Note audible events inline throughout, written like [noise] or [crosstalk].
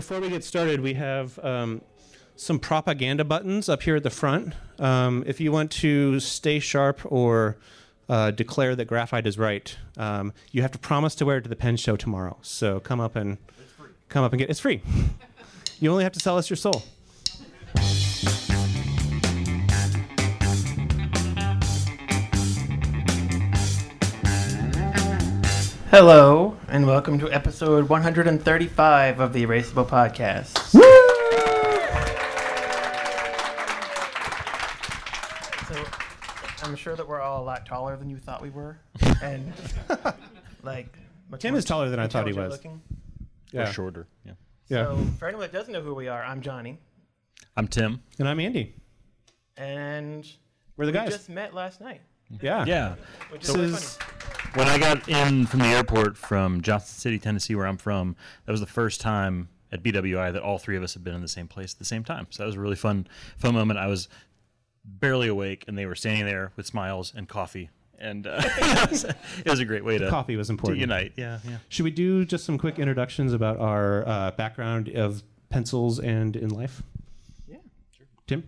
before we get started, we have um, some propaganda buttons up here at the front. Um, if you want to stay sharp or uh, declare that graphite is right, um, you have to promise to wear it to the pen show tomorrow. So come up and come up and get. It's free. you only have to sell us your soul. Hello, and welcome to episode 135 of the Erasable Podcast. Woo! So, I'm sure that we're all a lot taller than you thought we were, [laughs] and like much Tim more is taller than I thought he was. Looking. Or shorter. Yeah. Yeah. So, for anyone that doesn't know who we are, I'm Johnny, I'm Tim. And I'm Andy. and We're the guys we guys. just met last night, yeah. Yeah. which is This really funny. When I got in from the airport from Johnson City, Tennessee, where I'm from, that was the first time at BWI that all three of us had been in the same place at the same time. So that was a really fun, fun moment. I was barely awake, and they were standing there with smiles and coffee, and uh, [laughs] it, was, a great way to Coffee was important. to important. unite. Yeah, yeah. Should we do just some quick introductions about our uh, background of pencils and in life? Yeah, sure. Tim?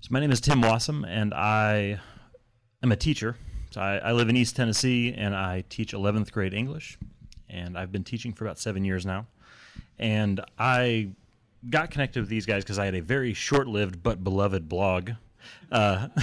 So my name is Tim Wasem, and I am a teacher. So I, I live in East Tennessee, and I teach 11th grade English, and I've been teaching for about seven years now. And I got connected with these guys because I had a very short-lived but beloved blog. Uh, [laughs]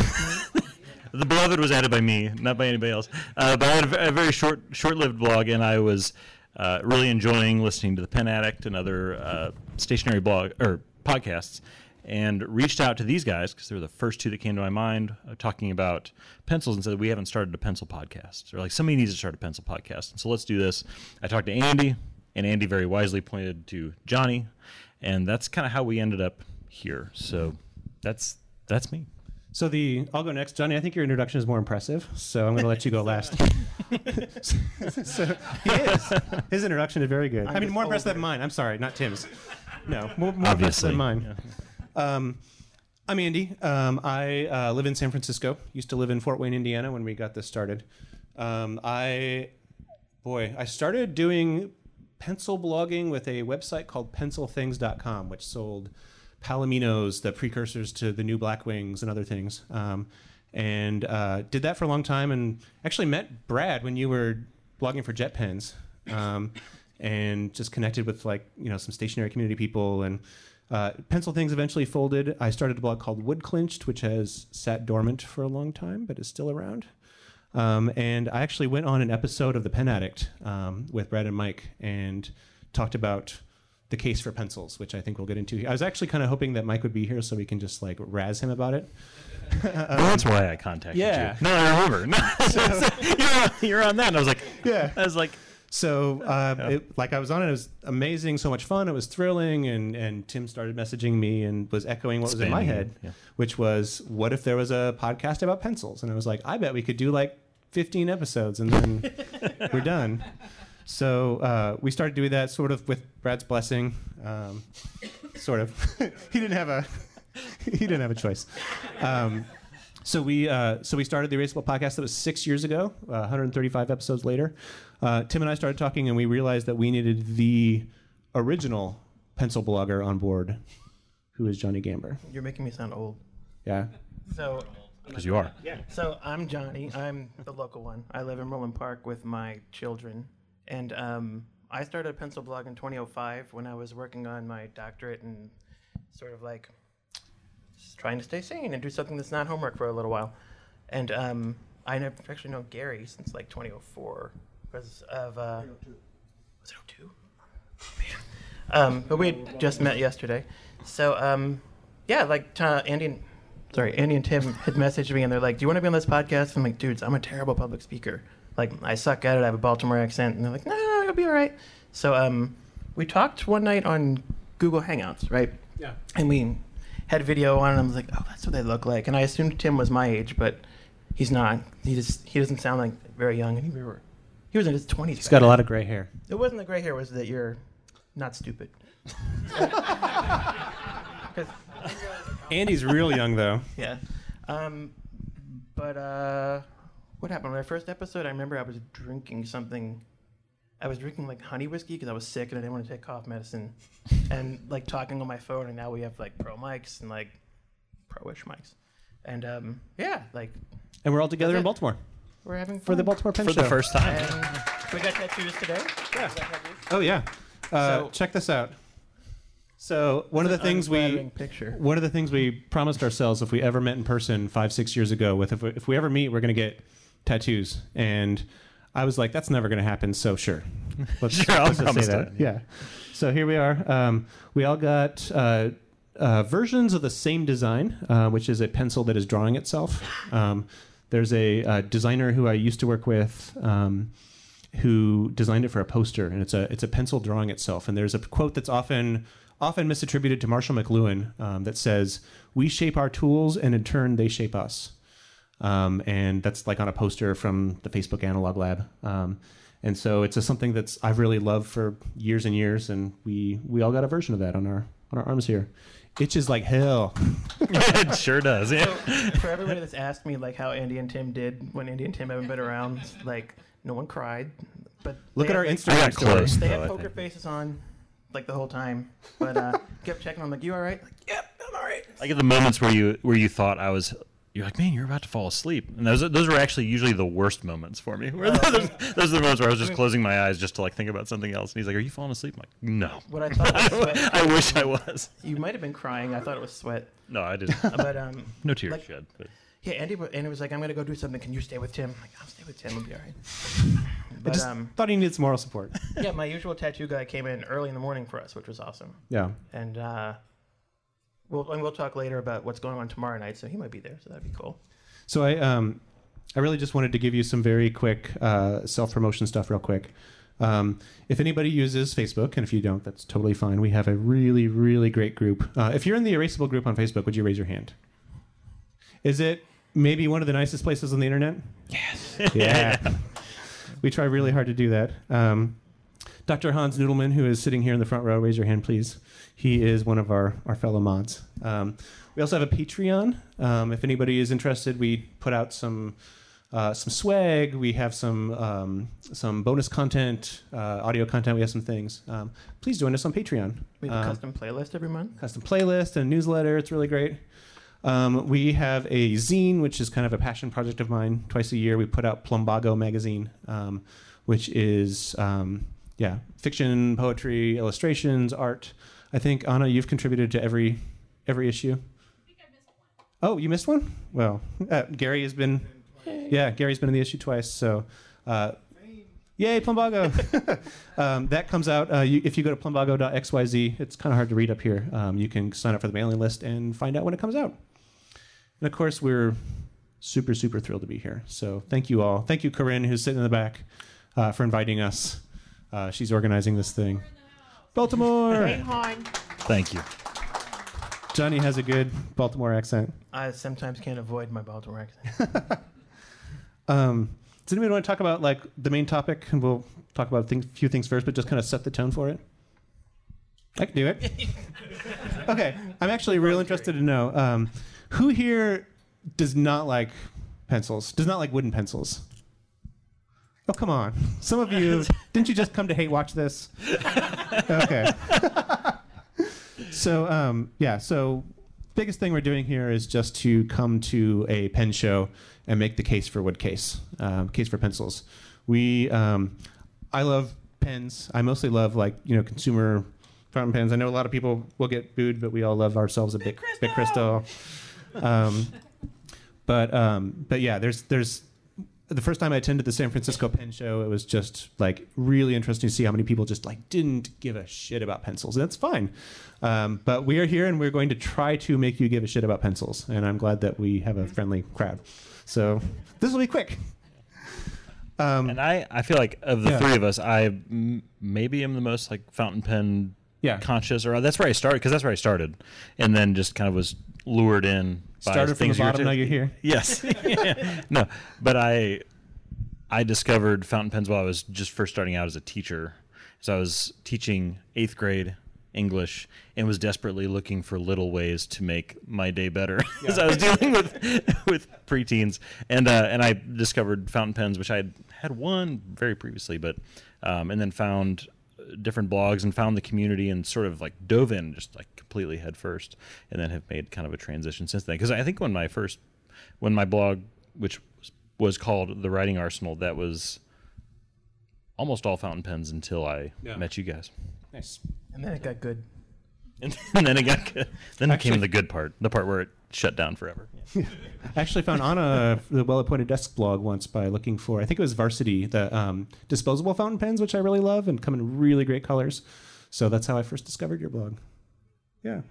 the beloved was added by me, not by anybody else. Uh, but I had a, a very short, short-lived blog, and I was uh, really enjoying listening to the Pen Addict and other uh, stationery blog or podcasts, and reached out to these guys because they were the first two that came to my mind, uh, talking about pencils, and said we haven't started a pencil podcast, or like somebody needs to start a pencil podcast, and so let's do this. I talked to Andy, and Andy very wisely pointed to Johnny, and that's kind of how we ended up here. So that's that's me. So the I'll go next, Johnny. I think your introduction is more impressive, so I'm going to let you go [laughs] last. so he is. His introduction is very good. i mean, more impressive than mine. I'm sorry, not Tim's. No, more, more impressive Obviously. than mine. Um, I'm Andy. Um, I uh, live in San Francisco. Used to live in Fort Wayne, Indiana, when we got this started. Um, I, boy, I started doing pencil blogging with a website called pencilthings.com, which sold Palominos, the precursors to the new Blackwings and other things. Um, and uh, did that for a long time and actually met Brad when you were blogging for JetPens. Um, and just connected with like, you know, some stationery community people and uh, Pencil Things eventually folded. I started a blog called Wood Clinched, which has sat dormant for a long time, but is still around. Um, and I actually went on an episode of The Pen Addict um, with Brad and Mike and talked about the case for pencils, which I think we'll get into. I was actually kind of hoping that Mike would be here so we can just like razz him about it. [laughs] well, that's why I contacted yeah. you. No, I remember. No, you're, on, you're on that. And I was like, Yeah. I was like, So, [laughs] uh, it, like, I was on it. It was amazing, so much fun. It was thrilling, and and Tim started messaging me and was echoing what was in my head, yeah. which was, what if there was a podcast about pencils? And I was like, I bet we could do like 15 episodes, and then [laughs] we're done. So uh, we started doing that, sort of with Brad's blessing. Um, sort of. [laughs] he didn't have a he didn't have a choice. Um, so we uh, so we started the Erasable podcast. That was six years ago. Uh, 135 episodes later, uh, Tim and I started talking, and we realized that we needed the original pencil blogger on board, who is Johnny Gamber. you're making me sound old. Yeah. So, because you are. Yeah. So I'm Johnny. I'm the local one. I live in Roland Park with my children, and um, I started a pencil blog in 2005 when I was working on my doctorate and sort of like trying to stay sane and do something that's not homework for a little while. And um, I never actually know Gary since like 2004 because of uh, was it 02? Um, but we had just met yesterday. So, um, yeah, like uh, Andy, and, sorry, Andy and Tim had messaged me and they're like, "Do you want to be on this podcast?" I'm like, "Dudes, I'm a terrible public speaker. Like, I suck at it. I have a Baltimore accent." And they're like, "No, no, you'll be all right." So, um, we talked one night on Google Hangouts, right? Yeah. And we had video on, and I was like, "Oh, that's what they look like." And I assumed Tim was my age, but he's not. He just he doesn't sound like very young, and he were he was in his 20s. He's got a lot of gray hair. It wasn't the gray hair; it was that you're not stupid. [laughs] Andy's real young though. Yeah. Um, but uh, what happened? on My first episode, I remember I was drinking something I was drinking like honey whiskey because I was sick and I didn't want to take cough medicine, and like talking on my phone. And now we have like pro mics and like pro-ish mics, and um, yeah, like And we're all together in it. Baltimore we're having fun for the Baltimore Pen For Show. the first time. And we got tattoos today. Yeah. We got tattoos. Oh yeah. Uh, So- check this out. So one of the It's an things we unflattering picture. one of the things we promised ourselves if we ever met in person five six years ago with if we, if we ever meet we're going to get tattoos and I was like that's never going to happen so sure [laughs] let's, Sure, I'll let's just promise say that that. yeah so here we are um, we all got uh, uh, versions of the same design uh, which is a pencil that is drawing itself um, there's a, uh designer who I used to work with um, who designed it for a poster, and it's a it's a pencil drawing itself. And there's a quote that's often often misattributed to Marshall McLuhan um, that says, "We shape our tools, and in turn, they shape us." Um, and that's like on a poster from the Facebook Analog Lab. Um, and so it's just something that's I've really loved for years and years, and we we all got a version of that on our on our arms here. Itches like hell. [laughs] it sure does. Yeah. So for everybody that's asked me like how Andy and Tim did when Andy and Tim haven't been around, like no one cried, but Look at our like, Instagram got story. close. They though, had poker faces on, like the whole time, but uh, [laughs] kept checking. I'm like, "You all right?" Like, "Yep, I'm all right." I get the moments where you where you thought I was. You're like, man, you're about to fall asleep, and those those are actually usually the worst moments for me. [laughs] Where those, those are the moments where I was just closing my eyes just to like think about something else. And he's like, "Are you falling asleep?" I'm like, "No." What I thought was sweat. [laughs] I wish I was. You might have been crying. I thought it was sweat, No, I didn't. [laughs] but um, No tears Like- shed. But. yeah. Andy, Andy was like, "I'm gonna go do something. Can you stay with Tim?" I'm like, "I'll stay with Tim. We'll be all right." I But just um, thought he needed some moral support. yeah, my usual tattoo guy came in early in the morning for us, which was awesome. Yeah. And uh, we'll and we'll talk later about what's going on tomorrow night. So he might be there, so that'd be cool. So I um, I really just wanted to give you some very quick uh, self promotion stuff, real quick. Um, if anybody uses Facebook, and if you don't, that's totally fine. We have a really, really great group. Uh, if you're in the Erasable group on Facebook, would you raise your hand? Is it maybe one of the nicest places on the internet? Yes. [laughs] Yeah. we try really hard to do that. Um, Dr. Hans Noodleman, who is sitting here in the front row, raise your hand, please. He is one of our, our fellow mods. Um, we also have a Patreon. Um, if anybody is interested, we put out some uh, some swag. We have some um, some bonus content, uh, audio content. We have some things. Um, please join us on Patreon. We have a Um, custom playlist every month. custom playlist and a newsletter. It's really great. Um, we have a zine, which is kind of a passion project of mine. Twice a year, we put out Plumbago magazine, um, which is um, yeah, fiction, poetry, illustrations, art. I think Ana, you've contributed to every every issue. Oh, you missed one? Well, uh, Gary has been. Yeah, Gary's been in the issue twice. So, uh, yay, Plumbago! [laughs] um, that comes out uh, you, if you go to plumbago.xyz. It's kind of hard to read up here. Um, you can sign up for the mailing list and find out when it comes out. And of course, we're super, super thrilled to be here. So, thank you all. Thank you, Corinne, who's sitting in the back, uh, for inviting us. Uh, she's organizing this thing. Baltimore. Thank you. Johnny has a good Baltimore accent. I sometimes can't avoid my Baltimore accent. [laughs] Um, does anybody want to talk about like the main topic? And we'll talk about a few things first, but just kind of set the tone for it. I can do it. [laughs] okay, I'm actually real interested to know um, who here does not like pencils. Does not like wooden pencils. Oh come on! Some of you [laughs] didn't you just come to hate watch this? Okay. so um, yeah, so biggest thing we're doing here is just to come to a pen show and make the case for wood case, um, case for pencils. We, um, I love pens. I mostly love like you know consumer fountain pens. I know a lot of people will get booed, but we all love ourselves a Big, Bic Cristal. Um, but um, but yeah, there's there's the first time I attended the San Francisco Pen Show, it was just like really interesting to see how many people just like didn't give a shit about pencils. And that's fine. Um, but we are here and we're going to try to make you give a shit about pencils. And I'm glad that we have a friendly crowd. So this will be quick. Um, And I, I feel like of the Yeah. three of us, I m- maybe am the most like fountain pen Yeah. conscious, or that's where I started because that's where I started, and then just kind of was lured in. Started from the bottom, now you're here. [laughs] Yes. [laughs] [laughs] no, but I I discovered fountain pens while I was just first starting out as a teacher. So I was teaching eighth grade English and was desperately looking for little ways to make my day better as I was dealing with with preteens. And uh, and I discovered fountain pens, which I had had one very previously, but um, and then found different blogs and found the community and sort of like dove in just like completely head first, and then have made kind of a transition since then. Because I think when my first when my blog, which was, was called the Writing Arsenal, that was almost all fountain pens until I Yeah. met you guys. Nice. And then it got good. And, [laughs] and then it got good. Then Actually- came the good part, the part where it shut down forever. [laughs] I actually found Ana the Well Appointed Desk blog once by looking for I think it was Varsity the um, disposable fountain pens, which I really love and come in really great colors. So that's how I first discovered your blog. Yeah.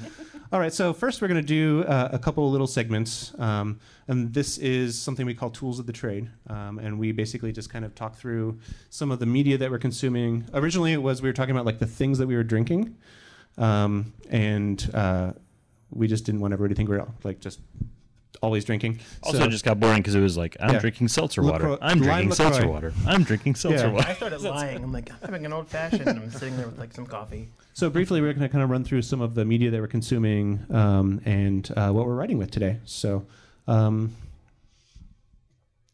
[laughs] All right. So first, we're going to do uh, a couple of little segments, um, and this is something we call tools of the trade, um, and we basically just kind of talk through some of the media that we're consuming. Originally, it was we were talking about like the things that we were drinking, um, and uh, we just didn't want everybody to think we were like just always drinking. Also, So- it just got boring because it was like, I'm Yeah. drinking seltzer LaCroix- water. I'm lime drinking seltzer water. I'm drinking seltzer Yeah. water. I started [laughs] lying. I'm like, I'm having an old fashioned. I'm sitting there with like some coffee. So briefly, we're going to kind of run through some of the media that we're consuming um, and uh, what we're writing with today. So, um,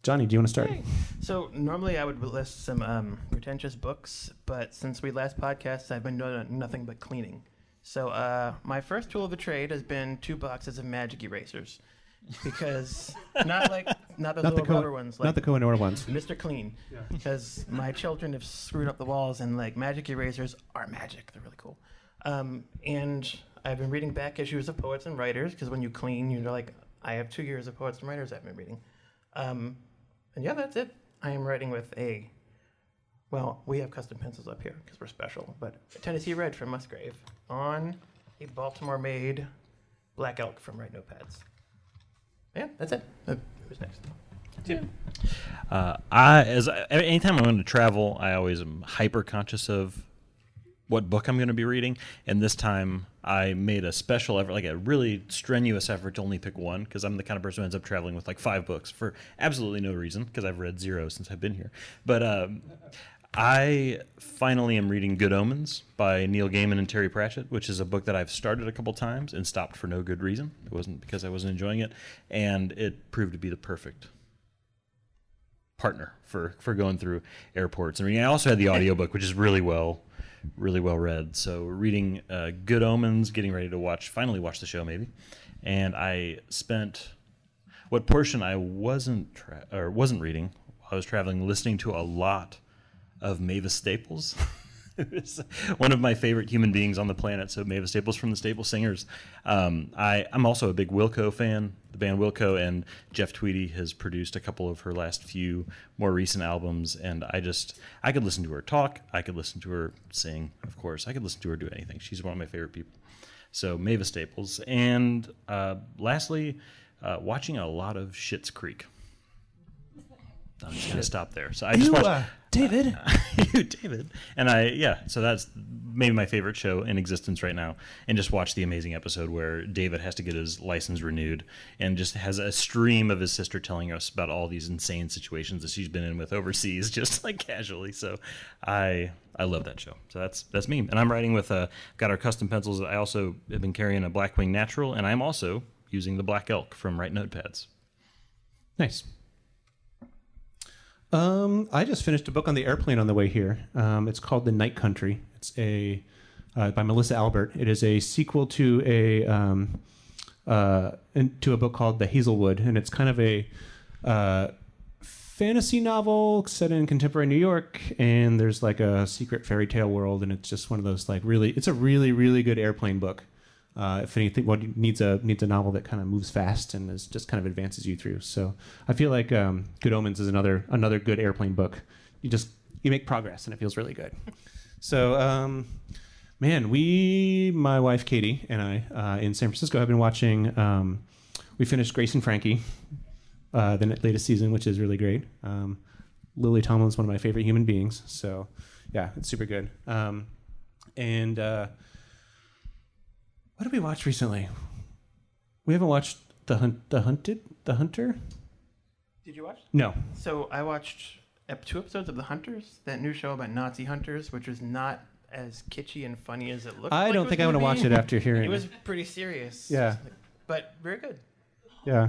Johnny, do you want to start? So normally I would list some um, pretentious books, but since we last podcast, I've been doing nothing but cleaning. So uh, my first tool of the trade has been two boxes of magic erasers, because [laughs] not like not those Not the little co- rubber ones, like Not the Kohinoor ones. Mr. Clean, because my children have screwed up the walls, and like magic erasers are magic. They're really cool. Um, and I've been reading back issues of Poets and Writers because when you clean, you're like, I have two years of Poets and Writers I've been reading. Um, and yeah, that's it. I am writing with a, well, we have custom pencils up here because we're special, but Tennessee Red from Musgrave on a Baltimore-made Black Elk from Write Notepads. Yeah, that's it. Uh, who's next? Uh, I as I, anytime I'm going to travel, I always am hyper conscious of what book I'm going to be reading. And this time, I made a special effort, like a really strenuous effort, to only pick one because I'm the kind of person who ends up traveling with like five books for absolutely no reason because I've read zero since I've been here. But um, I finally am reading Good Omens by Neil Gaiman and Terry Pratchett, which is a book that I've started a couple times and stopped for no good reason. It wasn't because I wasn't enjoying it, and it proved to be the perfect partner for for going through airports and reading. I also had the audiobook, which is really well, really well read. So reading uh, Good Omens, getting ready to watch, finally watch the show maybe, and I spent what portion I wasn't tra- or wasn't reading. I was traveling, listening to a lot of Mavis Staples. [laughs] One of my favorite human beings on the planet. So Mavis Staples from the Staple Singers. Um, I, I'm also a big Wilco fan, the band Wilco, and Jeff Tweedy has produced a couple of her last few more recent albums. And I just I could listen to her talk, I could listen to her sing, of course, I could listen to her do anything. She's one of my favorite people. So Mavis Staples, and uh, lastly, uh, watching a lot of Schitt's Creek. I'm just gonna stop there. So I just You, watched uh, David. [laughs] you, David. And I, yeah, so that's maybe my favorite show in existence right now. And just watch the amazing episode where David has to get his license renewed and just has a stream of his sister telling us about all these insane situations that she's been in with overseas, [laughs] just like casually. So I, I love that show. So that's that's me. And I'm writing with uh, got our custom pencils. I also have been carrying a Blackwing Natural, and I'm also using the Black Elk from Write Notepads. Nice. Um, I just finished a book on the airplane on the way here. Um, it's called The Night Country. It's a uh, by Melissa Albert. It is a sequel to a um, uh, to a book called The Hazelwood, and it's kind of a uh, fantasy novel set in contemporary New York. And there's like a secret fairy tale world, and it's just one of those like really. It's a really really good airplane book. Uh, if anything, what needs a needs a novel that kind of moves fast and is just kind of advances you through. So I feel like um, Good Omens is another another good airplane book. You just you make progress and it feels really good. [laughs] So um, man, we my wife Katie and I uh, in San Francisco have been watching. Um, we finished Grace and Frankie, uh, the latest season, which is really great. Um, Lily Tomlin's one of my favorite human beings. So yeah, it's super good. Um, and uh, what did we watch recently? We haven't watched the hunt, the hunted, the hunter. Did you watch? No, So I watched ep- two episodes of The Hunters, that new show about Nazi hunters, which was not as kitschy and funny as it looked. I like don't think I want to watch it after hearing It was pretty serious. Yeah. but very good. Yeah.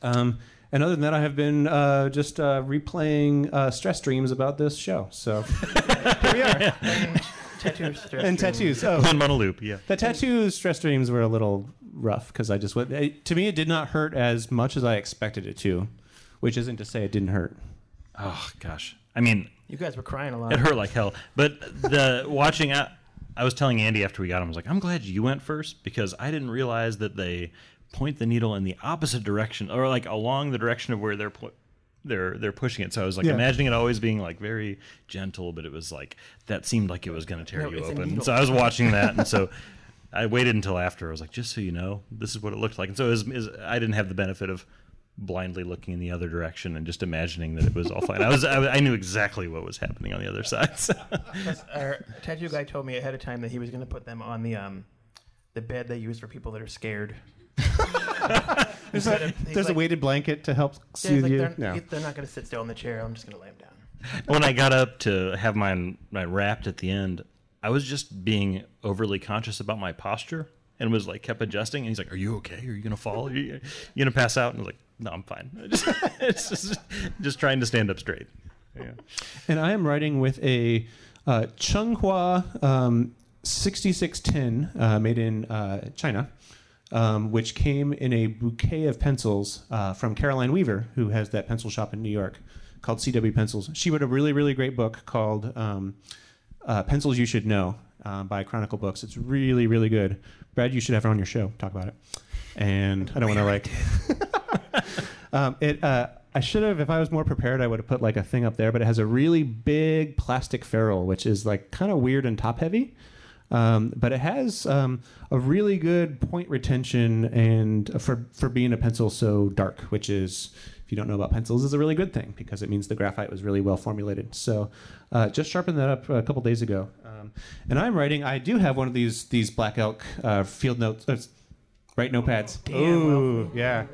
Um, and other than that, I have been uh, just uh, replaying uh, stress dreams about this show. So [laughs] here we are. [laughs] And tattoo stress and dream. tattoos. Oh, I'm on a loop. Yeah. the tattoo stress dreams were a little rough because I just went. Eh, it, to me, it did not hurt as much as I expected it to, which isn't to say it didn't hurt. Oh gosh. I mean, You guys were crying a lot. it hurt like hell. But the [laughs] watching, I, I was telling Andy after we got him, I was like, I'm glad you went first because I didn't realize that they point the needle in the opposite direction or like along the direction of where they're pu- they're they're pushing it. So I was like Yeah. imagining it always being like very gentle, but it was like that seemed like it was going to tear No, you open. So I was watching that, and so. I waited until after. I was like, just so you know, this is what it looked like. And so it was, is I didn't have the benefit of blindly looking in the other direction and just imagining that it was all fine. I was, I, I knew exactly what was happening on the other side. So. Plus, Our tattoo guy told me ahead of time that he was going to put them on the um, the bed they use for people that are scared. [laughs] There's, Instead a, of- he's there's a like- weighted blanket to help Yeah, he's soothe like, you. they're, No. they're not going to sit still in the chair. I'm just going to lay them down. when I got up to have mine, mine wrapped at the end, I was just being overly conscious about my posture and was like kept adjusting. And he's like, "Are you okay? Are you gonna fall? Are you, you gonna pass out?" And I was like, "No, I'm fine." Just, [laughs] it's just, just trying to stand up straight. Yeah. And I am writing with a uh, Chunghua um, 6610 uh, made in uh, China, um, which came in a bouquet of pencils uh, from Caroline Weaver, who has that pencil shop in New York called CW Pencils. She wrote a really, really great book called um, uh, Pencils You Should Know uh, by Chronicle Books. It's really, really good. Brad, you should have her on your show. Talk about it. And I don't want to like. [laughs] um, it. Uh, I should have, if I was more prepared, I would have put like a thing up there. But it has a really big plastic ferrule, which is like kind of weird and top heavy. Um, but it has um, a really good point retention and for for being a pencil so dark, which is if you don't know about pencils, is a really good thing because it means the graphite was really well formulated. So uh, just sharpened that up a couple days ago. Um, and I'm writing. I do have one of these these black elk uh, field notes. Right, notepads. Damn, Ooh, yeah.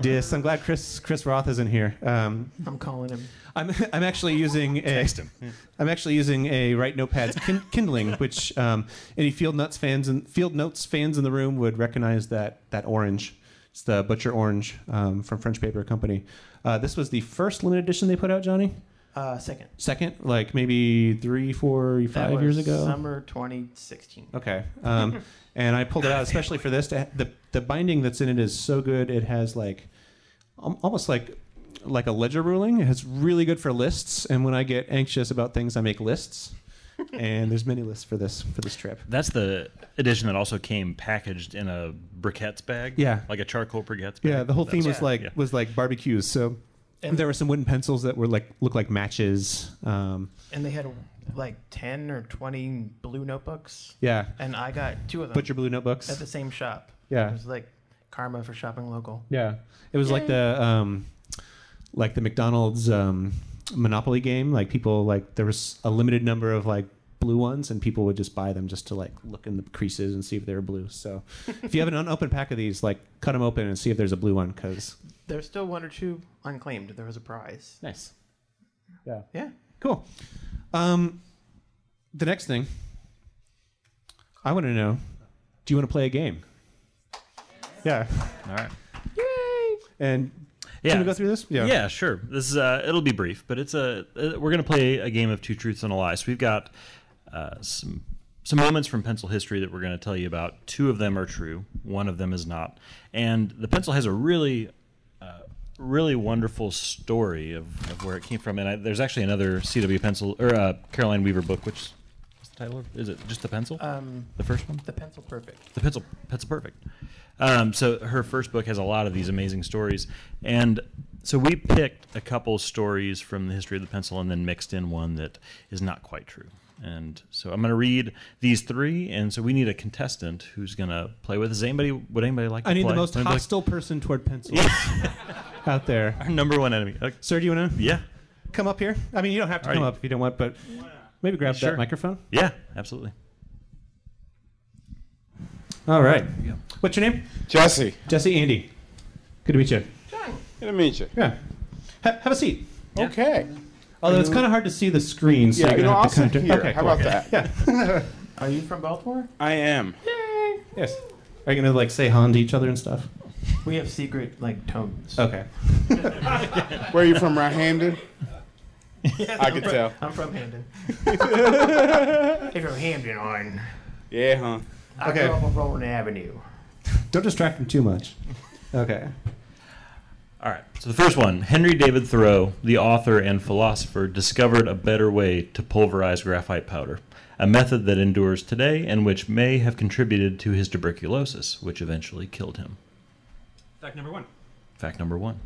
Dis. I'm glad Chris Chris Rothe isn't here. Um, I'm calling him. I'm I'm actually using a Text him. I'm actually using a Write Notepads kin- Kindling, which um, any Field Notes fans and Field Notes fans in the room would recognize that that orange. It's the Butcher Orange um, from French Paper Company. Uh, this was the first limited edition they put out, Johnny. Uh, second. Second, like maybe three, four, That was years ago. Summer 2016. Okay. Um, [laughs] and I pulled it out [laughs] especially for this. To, the the binding that's in it is so good. It has like al- almost like like a ledger ruling. It's really good for lists. And when I get anxious about things, I make lists. and there's many lists for this for this trip. That's the edition that also came packaged in a briquettes bag. Yeah. like a charcoal briquettes bag. Yeah, the whole That theme was Yeah. like yeah. was like barbecues. So And- there were some wooden pencils that were like look like matches. Um, And they had like 10 or 20 blue notebooks. yeah, And I got two of them Butcher Blue notebooks. at the same shop. Yeah. It was like karma for shopping local. Yeah, it was like the um, like the McDonald's um, Monopoly game. Like people like there was a limited number of like blue ones, and people would just buy them just to like look in the creases and see if they were blue. So [laughs] if you have an unopened pack of these, like cut them open and see if there's a blue one. Because There's still one or two unclaimed. There was a prize. nice. Yeah. Yeah. Cool. Um, the next thing I want to know: Do you want to play a game? Yeah. All right. Yay! And Yeah. can we go through this? Yeah. sure. This is uh, it'll be brief, but it's a uh, we're gonna play a game of two truths and a lie. So we've got uh, some some moments from pencil history that we're gonna tell you about. Two of them are true, one of them is not. And the pencil has a really really wonderful story of, of where it came from. And I, there's actually another CW pencil or uh, Caroline Weaver book, which what's the title? Of, is it just the pencil? Um, the first one. the pencil perfect. The pencil, pencil perfect. Um, so her first book has a lot of these amazing stories, and so we picked a couple stories from the history of the pencil, and then mixed in one that is not quite true. And so I'm going to read these three, and so we need a contestant who's going to play with us. Anybody? Would anybody like? I to need play? the most Anybody like- hostile person toward pencils [laughs] out there. Our number one enemy. Okay. Sir, do you want to Yeah. come up here? I mean, you don't have to All come right. up if you don't want, but maybe grab Sure. that microphone. Yeah. Absolutely. All right. you go. What's your name? Jesse, Jesse Andy. Good to meet you. good to meet you. Yeah. Ha- have a seat. Yeah. Okay. Although it's kind of hard to see the screen, so Yeah, you're you know, gonna I'll have to kind of. here. Okay, How cool. about that? Yeah. [laughs] Are you from Baltimore? I am. Yay! Yes. Are you gonna like say "han" to each other and stuff? We have secret like tones. Okay. [laughs] Where are you from, right handed? [laughs] I I'm could from- tell. I'm from Hampden. hey, from Hampden on. Yeah, huh? I Okay. grew up on Roland Avenue. Don't distract him too much. Okay. All right. So the first one, Henry David Thoreau, the author and philosopher, discovered a better way to pulverize graphite powder, a method that endures today and which may have contributed to his tuberculosis, which eventually killed him. Fact number one. Fact number one.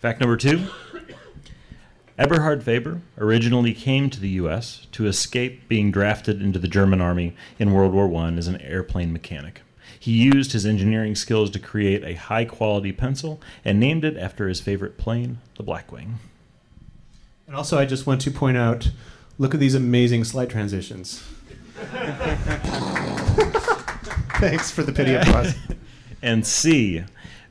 Fact number two. [coughs] Eberhard Faber originally came to the U.S. to escape being drafted into the German army in World War I as an airplane mechanic. He used his engineering skills to create a high quality pencil and named it after his favorite plane, the Blackwing. And also, I just want to point out, look at these amazing slide transitions. [laughs] Thanks for the pity applause. And C.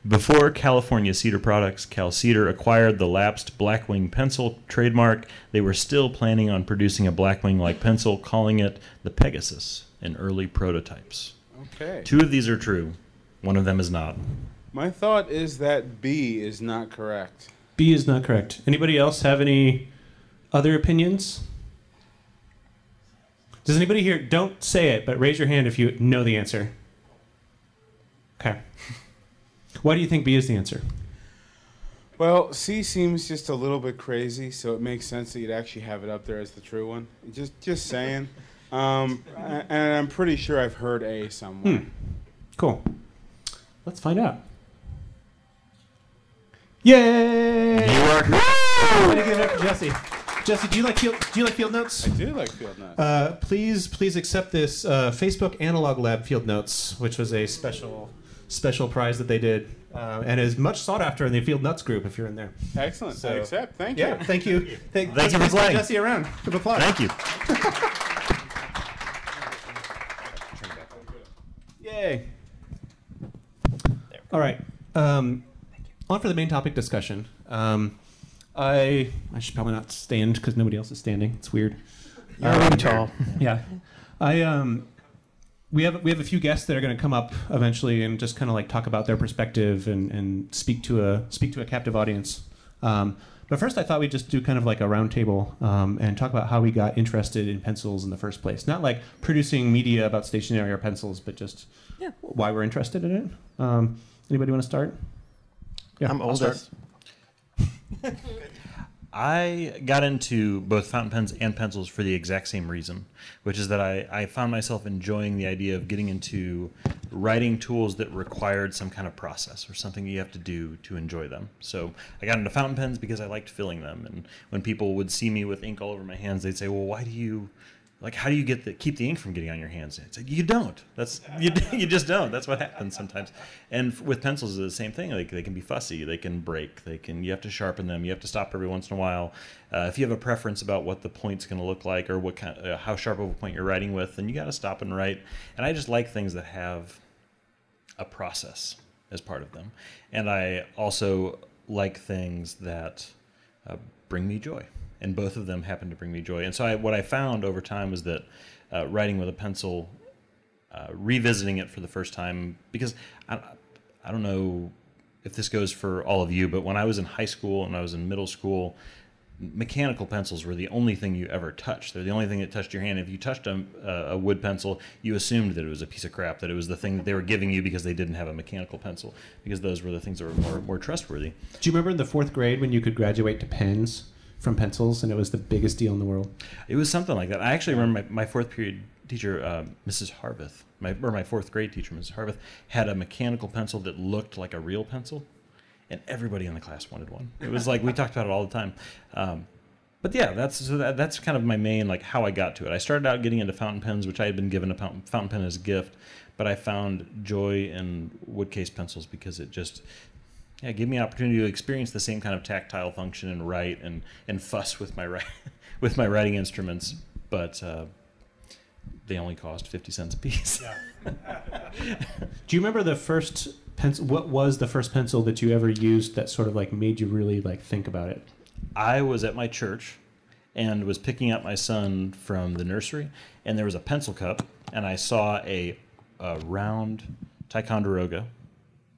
Before California Cedar Products, Cal Cedar acquired the lapsed Blackwing pencil trademark, they were still planning on producing a Blackwing like pencil, calling it the Pegasus in early prototypes. Okay. Two of these are true, one of them is not. My thought is that B is not correct. B is not correct. Anybody else have any other opinions? Does anybody here? Don't say it, but raise your hand if you know the answer. Okay. Why do you think B is the answer? Well, C seems just a little bit crazy, so it makes sense that you'd actually have it up there as the true one. Just, just saying. Um, and I'm pretty sure I've heard A somewhere. Hmm. Cool. Let's find out. Yay! You are Way to give it up to Jesse. Jesse, do you like field? Do you like field notes? I do like field notes. Uh, please, please accept this uh, Facebook Analog Lab Field Notes, which was a special, special prize that they did, uh, and is much sought after in the Field Nuts group. If you're in there, Excellent. so- I accept. Thank yeah. you. Thank you. Thank, Thank you for playing. Jesse around. Give applause. Thank you. [laughs] Yay! All right. Um, on for the main topic discussion. Um, I I should probably not stand because nobody else is standing. It's weird. You're really tall. [laughs] Yeah, I um, we have we have a few guests that are going to come up eventually and just kind of like talk about their perspective and, and speak to a speak to a captive audience. Um, but first, I thought we'd just do kind of like a roundtable um, and talk about how we got interested in pencils in the first place. Not like producing media about stationery or pencils, but just why we're interested in it. Um, anybody want to start? Yeah, I'm I'll oldest. [laughs] I got into both fountain pens and pencils for the exact same reason, which is that I, I found myself enjoying the idea of getting into writing tools that required some kind of process or something you have to do to enjoy them. So I got into fountain pens because I liked filling them. And when people would see me with ink all over my hands, they'd say, Well, why do you. Like, how do you get the keep the ink from getting on your hands? It's like you don't. That's you. [laughs] You just don't. That's what happens sometimes. And with pencils, it's the same thing. Like they can be fussy. They can break. They can. You have to sharpen them. You have to stop every once in a while. Uh, if you have a preference about what the point's going to look like or what kind, uh, how sharp of a point you're writing with, then you got to stop and write. And I just like things that have a process as part of them. And I also like things that uh, bring me joy. And both of them happened to bring me joy. And so I, what I found over time was that uh, writing with a pencil, uh, revisiting it for the first time, because I, I don't know if this goes for all of you, but when I was in high school and I was in middle school, mechanical pencils were the only thing you ever touched. They're the only thing that touched your hand. If you touched a, a wood pencil, you assumed that it was a piece of crap, that it was the thing that they were giving you because they didn't have a mechanical pencil, because those were the things that were more, more trustworthy. Do you remember in the fourth grade when you could graduate to pens from pencils and it was the biggest deal in the world? It was something like that. I actually remember my, my fourth period teacher, uh, Mrs. Harveth, my, or my fourth grade teacher, Mrs. Harveth, had a mechanical pencil that looked like a real pencil, and everybody in the class wanted one. It was like we talked about it all the time. Um, but yeah, that's so that, that's kind of my main like how I got to it. I started out getting into fountain pens, which I had been given a fountain, fountain pen as a gift, but I found joy in wood case pencils because it just yeah gave me an opportunity to experience the same kind of tactile function and write and and fuss with my [laughs] with my writing instruments, but uh, they only cost fifty cents a piece. [laughs] Do you remember the first pencil? What was the first pencil that you ever used that sort of like made you really like think about it? I was at my church, and was picking up my son from the nursery, and there was a pencil cup, and I saw a, a round Ticonderoga,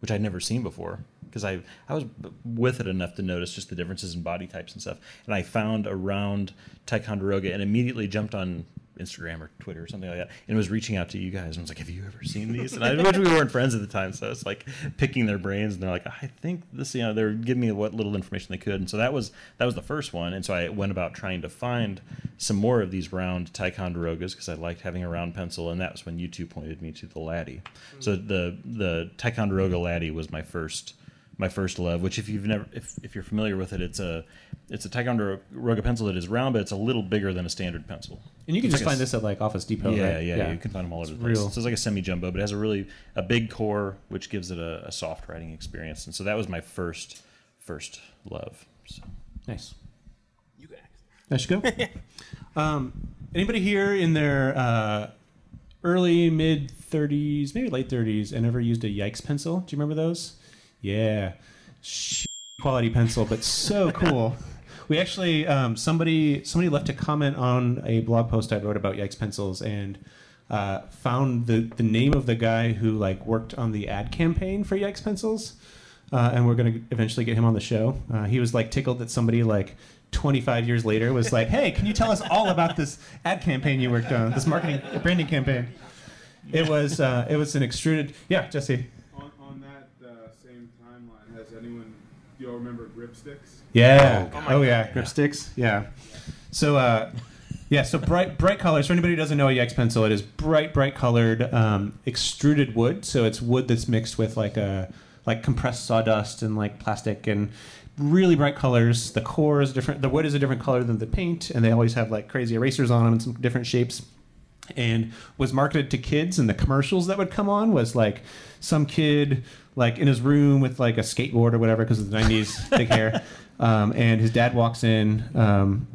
which I'd never seen before because I I was with it enough to notice just the differences in body types and stuff, and I found a round Ticonderoga and immediately jumped on Instagram or Twitter or something like that, and was reaching out to you guys and was like, "Have you ever seen these?" And I [laughs] wish we weren't friends at the time, so it's like picking their brains, and they're like, "I think this," you know, they're giving me what little information they could, and so that was that was the first one, and so I went about trying to find some more of these round Ticonderogas because I liked having a round pencil, and that was when you two pointed me to the Laddie. So the the Ticonderoga Laddie was my first my first love. Which if you've never if, if you're familiar with it, it's a it's a Ticonderoga pencil that is round, but it's a little bigger than a standard pencil. And you can It's just like find s- this at like Office Depot, yeah, right? yeah, you can find them all over It's the place. real. So it's like a semi jumbo, but it has a really a big core, which gives it a, a soft writing experience. And so that was my first first love. So. Nice. You guys. I should go. [laughs] um, anybody here in their uh, early mid 30s, maybe late 30s, and ever used a Yikes pencil? Do you remember those? Yeah, Sh- quality pencil, but so [laughs] cool. We actually um, somebody somebody left a comment on a blog post I wrote about Yikes pencils and. Uh, found the, the name of the guy who like worked on the ad campaign for Yikes pencils, uh, and we're gonna eventually get him on the show. Uh, he was like tickled that somebody like 25 years later was like, "Hey, can you tell us all about this ad campaign you worked on? This marketing branding campaign?" It was uh, it was an extruded. Yeah, Jesse. On, on that uh, same timeline, has anyone, do you all remember grip sticks? Yeah. Oh, Oh, my yeah. God. Grip sticks. Yeah. So uh, yeah. So bright bright colors. For anybody who doesn't know a Yikes pencil, it is bright bright colored um, extruded wood. So it's wood that's mixed with like a like compressed sawdust and like plastic and really bright colors. The core is different. The wood is a different color than the paint, and they always have like crazy erasers on them and some different shapes and was marketed to kids and the commercials that would come on was like some kid like in his room with like a skateboard or whatever because of the 90s big [laughs] hair um, and his dad walks in um,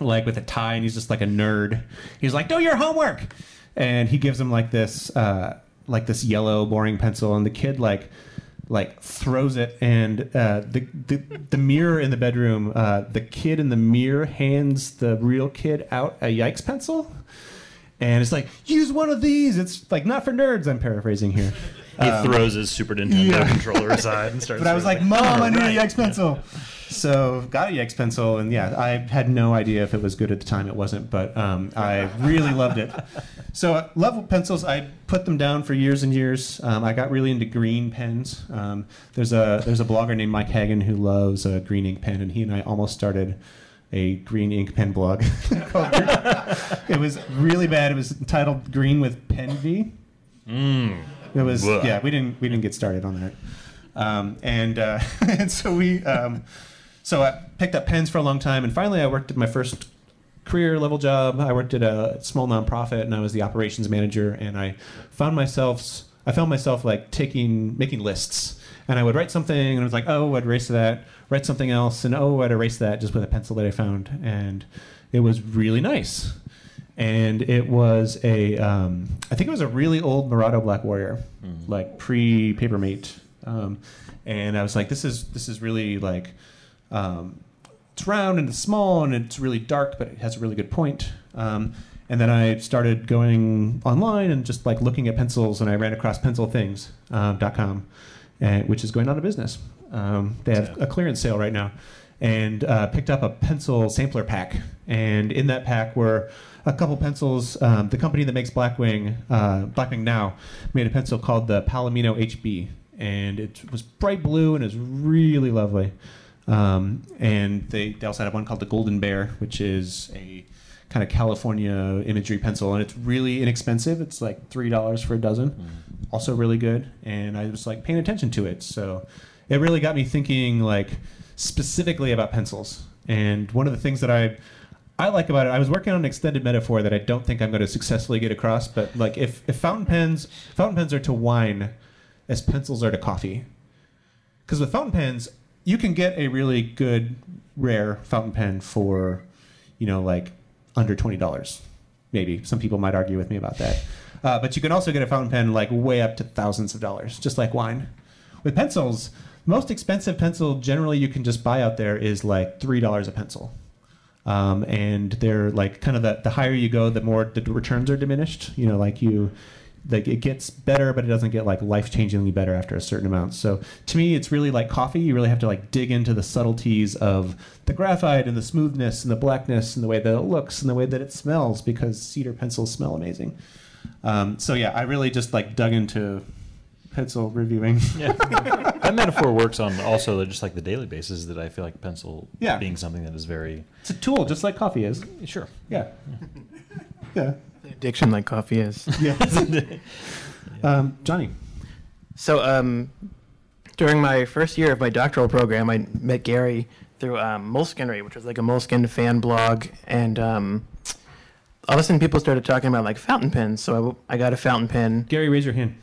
like with a tie and he's just like a nerd. He's like do your homework! And he gives him like this uh, like this yellow boring pencil and the kid like like throws it and uh, the, the the mirror in the bedroom uh, the kid in the mirror hands the real kid out a yikes pencil and it's like use one of these. It's like not for nerds. I'm paraphrasing here. [laughs] He throws his Super Nintendo yeah. controller aside and [laughs] starts. But I was like, Mom, I need right. a Yikes pencil. So got a Yikes pencil, and yeah, I had no idea if it was good at the time. It wasn't, but um, I really loved it. So uh, love pencils. I put them down for years and years. Um, I got really into green pens. Um, there's a there's a blogger named Mike Hagan who loves a green ink pen, and he and I almost started a green ink pen blog. [laughs] [laughs] it was really bad. It was titled Green with Pen V. Mm. It was Blah. yeah. We didn't we didn't get started on that, um, and uh, [laughs] and so we um, so I picked up pens for a long time, and finally I worked at my first career level job. I worked at a small nonprofit, and I was the operations manager, and I found myself I found myself like taking making lists, and I would write something, and I was like, oh, I'd erase that, write something else, and oh, I'd erase that just with a pencil that I found, and it was really nice. And it was a um, I think it was a really old Mirado Black Warrior, like pre Papermate, um, and I was like, this is this is really like um, it's round and it's small and it's really dark, but it has a really good point. Um, and then I started going online and just like looking at pencils, and I ran across pencilthings.com, and which is going out of business. Um, they have a clearance sale right now, and uh, picked up a pencil sampler pack. And in that pack were a couple pencils. Um, the company that makes Blackwing, uh, Blackwing now, made a pencil called the Palomino HB, and it was bright blue and it was really lovely. Um, and they, they also had one called the Golden Bear, which is a kind of California imagery pencil, and it's really inexpensive. It's like three dollars for a dozen. Also really good, and I was like paying attention to it, so it really got me thinking like specifically about pencils. And one of the things that I I like about it, I was working on an extended metaphor that I don't think I'm going to successfully get across. But like, if, if fountain pens, fountain pens are to wine, as pencils are to coffee. Because with fountain pens, you can get a really good, rare fountain pen for, you know, like under twenty dollars. Maybe some people might argue with me about that. Uh, but you can also get a fountain pen like way up to thousands of dollars, just like wine. With pencils, most expensive pencil generally you can just buy out there is like three dollars a pencil. um, and they're like kind of the, the higher you go, the more the returns are diminished. You know, like you, like it gets better, but it doesn't get like life changingly better after a certain amount. So to me, it's really like coffee. You really have to like dig into the subtleties of the graphite and the smoothness and the blackness and the way that it looks and the way that it smells because cedar pencils smell amazing. Um, so yeah, I really just like dug into pencil reviewing. [laughs] Yeah, [laughs] that metaphor works on also just like the daily basis. That I feel like pencil Yeah. being something that is very It's a tool, just like coffee is. sure. Yeah. [laughs] Yeah. Addiction like coffee is. Yeah. um, Johnny. So um, during my first year of my doctoral program, I met Gary through um, Moleskinerie, which was like a Moleskine fan blog, and um, all of a sudden people started talking about like fountain pens. So I, I got a fountain pen. Gary, raise your hand.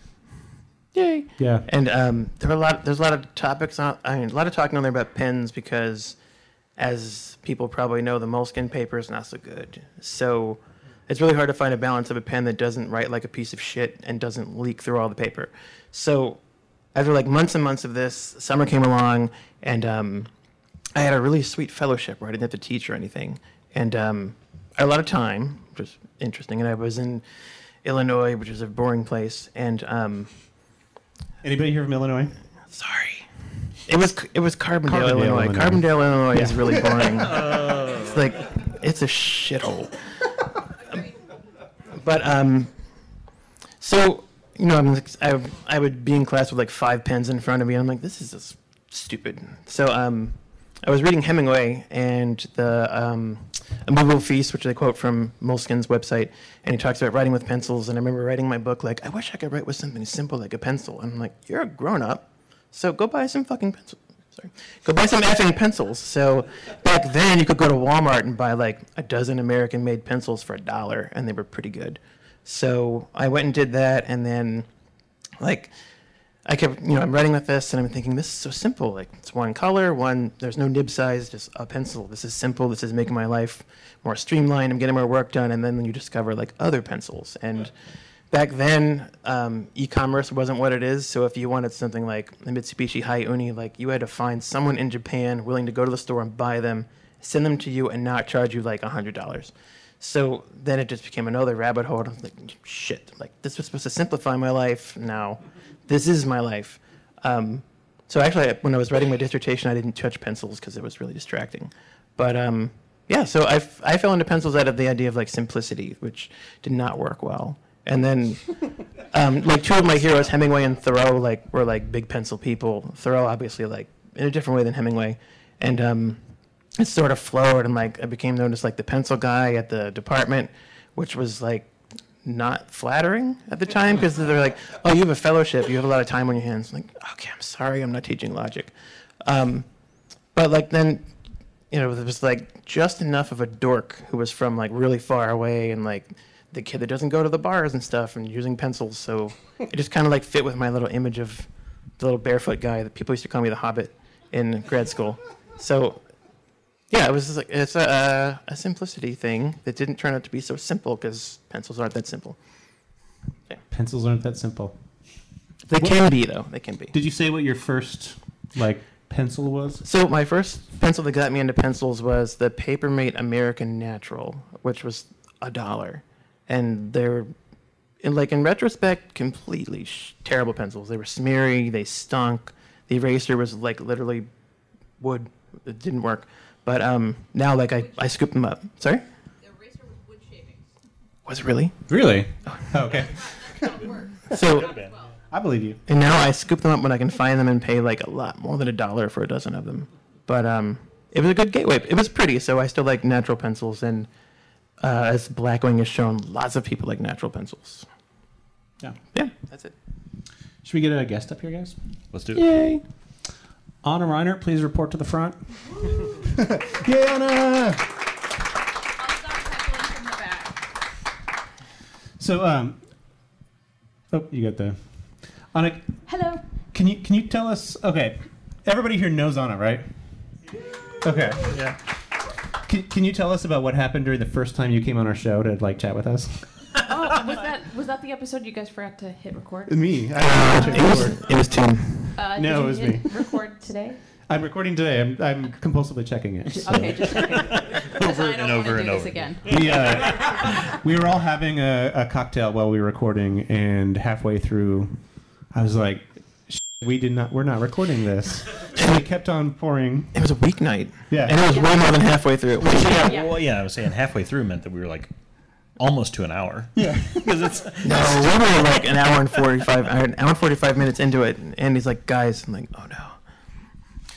Yay! Yeah. And um, there were a lot. There's a lot of topics on. I mean, a lot of talking on there about pens because, as people probably know, the Moleskine paper is not so good. So it's really hard to find a balance of a pen that doesn't write like a piece of shit and doesn't leak through all the paper. So after like months and months of this, summer came along, and um, I had a really sweet fellowship where I didn't have to teach or anything, and um, a lot of time, which was interesting. And I was in Illinois, which is a boring place, and um, Anybody here from Illinois? Sorry. It was it was Carbondale, Carbondale, Illinois. Illinois. Carbondale, Illinois is really [laughs] boring. it's like it's a shithole. But um, so you know, I'm I I would be in class with like five pens in front of me, and I'm like, this is just stupid. So um, I was reading Hemingway and the um, A Movable Feast, which I quote from Moleskine's website, and he talks about writing with pencils. And I remember writing my book like, I wish I could write with something simple like a pencil. And I'm like, you're a grown up, so go buy some fucking pencil. Sorry, go buy some effing pencils. So back then, you could go to Walmart and buy like a dozen American-made pencils for a dollar, and they were pretty good. So I went and did that, and then like I kept, you know, I'm writing with this, and I'm thinking this is so simple. Like it's one color, one. There's no nib size, just a pencil. This is simple. This is making my life more streamlined. I'm getting more work done, and then you discover like other pencils. And back then, um, e-commerce wasn't what it is. So if you wanted something like the Mitsubishi Hi-Uni, like you had to find someone in Japan willing to go to the store and buy them, send them to you, and not charge you like a hundred dollars. So then it just became another rabbit hole. I was like, shit, like this was supposed to simplify my life. Now, this is my life. Um, so actually, when I was writing my dissertation, I didn't touch pencils because it was really distracting. But um, yeah, so I, f- I fell into pencils out of the idea of like simplicity, which did not work well. And then, [laughs] um, like two of my heroes, Hemingway and Thoreau, like were like big pencil people. Thoreau, obviously, like in a different way than Hemingway, and um, it sort of flowed and like I became known as like the pencil guy at the department, which was like not flattering at the time because they're like, oh, you have a fellowship, you have a lot of time on your hands. I'm like, okay, I'm sorry, I'm not teaching logic. Um, but like then, you know, there was like just enough of a dork who was from like really far away and like the kid that doesn't go to the bars and stuff and using pencils. So it just kind of like fit with my little image of the little barefoot guy that people used to call me the Hobbit in grad school. So yeah, it was just like it's a, a simplicity thing that didn't turn out to be so simple because pencils aren't that simple. Pencils aren't that simple. They can be though. They can be. Did you say what your first like pencil was? So my first pencil that got me into pencils was the Papermate American Natural, which was a dollar, and they're, in, like in retrospect, completely sh- terrible pencils. They were smeary. They stunk. The eraser was like literally wood. It didn't work. But um, now like I, I scooped them up. Sorry. The eraser was wood shavings. Was it really? Really? Oh, okay. So I believe you. And now I scoop them up when I can find them and pay like a lot more than a dollar for a dozen of them. But um, it was a good gateway. It was pretty, so I still like natural pencils. And uh, as Blackwing has shown, lots of people like natural pencils. Yeah. Yeah, that's it. Should we get a guest up here, guys? Let's do it. Yay! Ana Reinert, please report to the front. [laughs] Yay, Ana! I'll stop heckling from the back. So, um, oh, you got the Ana. Hello. Can you can you tell us? Okay, everybody here knows Ana, right? Okay. Yeah. Can, can you tell us about what happened during the first time you came on our show to like chat with us? Oh, was that was that the episode you guys forgot to hit record? Me. I uh, it, was it was Tim. Uh, No, did you it was me. [laughs] Record today. I'm recording today. I'm, I'm compulsively checking it. so. Okay, just checking. [laughs] 'Cause Over I and don't over wanna and this over. again. we, uh, we were all having a, a cocktail while we were recording, and halfway through, I was like, "We did not. We're not recording this." And we kept on pouring. It was a weeknight. Yeah. And it was way more than halfway through. yeah, Yeah. well, yeah, I was saying halfway through meant that we were like almost to an hour. Yeah. [laughs] because it's [laughs] No, we were like an hour and 45, an hour and 45 minutes into it. And he's like, guys, I'm like, oh no.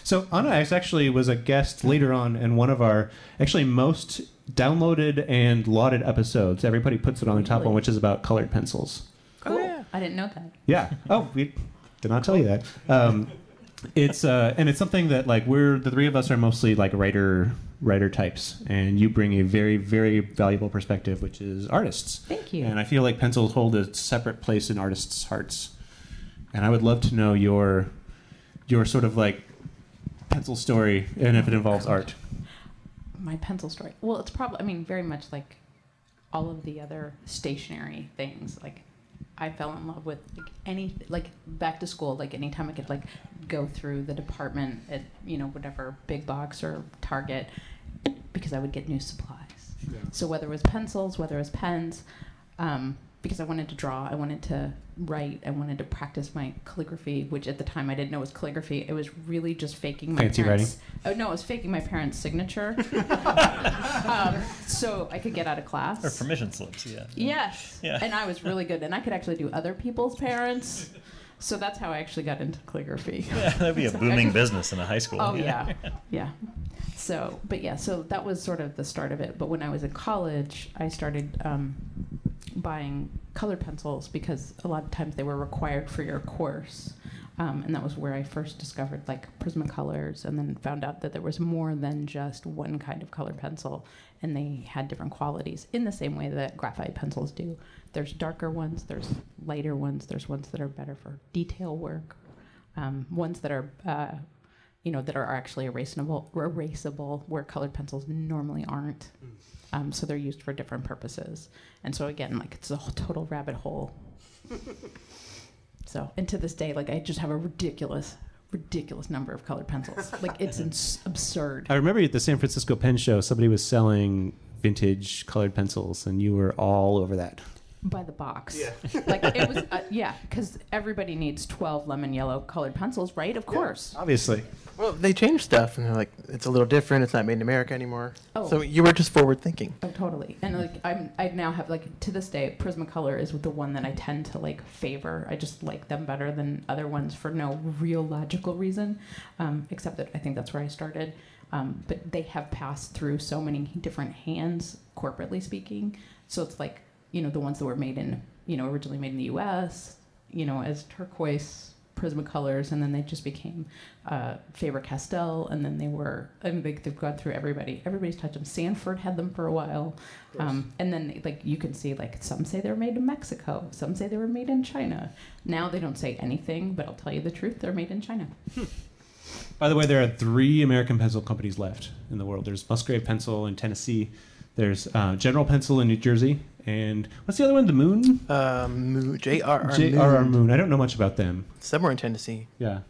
So Ana X actually was a guest later on in one of our actually most downloaded and lauded episodes. Everybody puts it on the top one, which is about colored pencils. Cool. yeah. I didn't know that. Yeah. Oh, we did not tell you that. Um, it's uh, and it's something that like we're the three of us are mostly like writer writer types, and you bring a very very valuable perspective, which is artists. Thank you. And I feel like pencils hold a separate place in artists' hearts, and I would love to know your your sort of like pencil story, and if it involves art. My pencil story. Well, it's probably. I mean, very much like all of the other stationery things. Like, I fell in love with like any like back to school. Like anytime I could like go through the department at you know whatever big box or Target because I would get new supplies. So whether it was pencils, whether it was pens, um, because I wanted to draw, I wanted to write, I wanted to practice my calligraphy, which at the time I didn't know was calligraphy. It was really just faking my Fancy parents. Oh no, it was faking my parents' signature, [laughs] um, so I could get out of class. or permission slips. Yeah. Yes. Yeah. And I was really good, and I could actually do other people's parents. So that's how I actually got into calligraphy. Yeah, that'd be a [laughs] booming business in a high school. Oh yeah, yeah. So, but yeah, so that was sort of the start of it. But when I was in college, I started um, buying colored pencils because a lot of times they were required for your course. Um, and that was where I first discovered like Prismacolors, and then found out that there was more than just one kind of colored pencil, and they had different qualities in the same way that graphite pencils do. There's darker ones, there's lighter ones, there's ones that are better for detail work, um, ones that are uh, you know, that are actually erasable, erasable where colored pencils normally aren't. Um, so they're used for different purposes. And so again, like it's a whole total rabbit hole. [laughs] so, and to this day, like I just have a ridiculous, ridiculous number of colored pencils. [laughs] Like it's ins- absurd. I remember at the San Francisco Pen Show, somebody was selling vintage colored pencils, and you were all over that. by the box. Yeah. [laughs] like it was, uh, yeah, because everybody needs 12 lemon yellow colored pencils, right? Of course. Obviously. Well, they changed stuff, and they're like, it's a little different. It's not made in America anymore. Oh. So you were just forward thinking. Oh, totally. And like I'm, I now have like to this day, Prismacolor is the one that I tend to like favor. I just like them better than other ones for no real logical reason, um, except that I think that's where I started. Um, but they have passed through so many different hands, corporately speaking. So it's like you know the ones that were made in you know originally made in the U.S. You know as turquoise Prismacolors, and then they just became uh, Faber Castell, and then they were. I mean, they, they've gone through everybody. Everybody's touched them. Sanford had them for a while, um, and then like you can see, like some say they were made in Mexico, some say they were made in China. Now they don't say anything, but I'll tell you the truth: they're made in China. By the way, there are three American pencil companies left in the world. There's Musgrave Pencil in Tennessee. There's uh, General Pencil in New Jersey, and what's the other one? The Moon. Um, Moo- J.R.R. J.R.R. Moon. Moon. I don't know much about them. Somewhere in Tennessee. Yeah.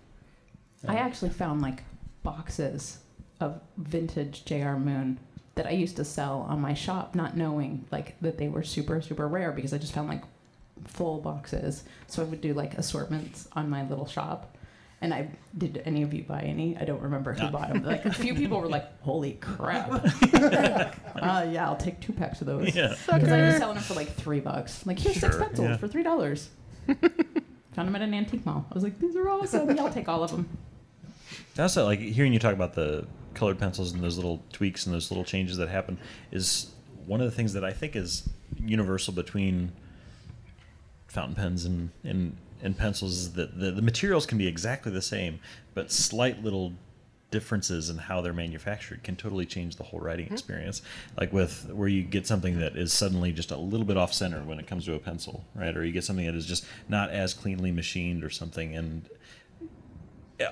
I actually found like boxes of vintage J.R. Moon that I used to sell on my shop, not knowing like that they were super super rare because I just found like full boxes. So I would do like assortments on my little shop. And I did any of you buy any? I don't remember who No. bought them. Like a few [laughs] people were like, "Holy crap!" [laughs] uh, yeah, I'll take two packs of those. Yeah. Because I was selling them for like three bucks. Like here's six Sure, pencils yeah. for three dollars. [laughs] Found them at an antique mall. I was like, these are awesome. Yeah, I'll take all of them. Also, like hearing you talk about the colored pencils and those little tweaks and those little changes that happen is one of the things that I think is universal between fountain pens and and, and pencils is that the, the materials can be exactly the same, but slight little differences in how they're manufactured can totally change the whole writing mm-hmm. experience. Like with where you get something that is suddenly just a little bit off center when it comes to a pencil, right? Or you get something that is just not as cleanly machined or something and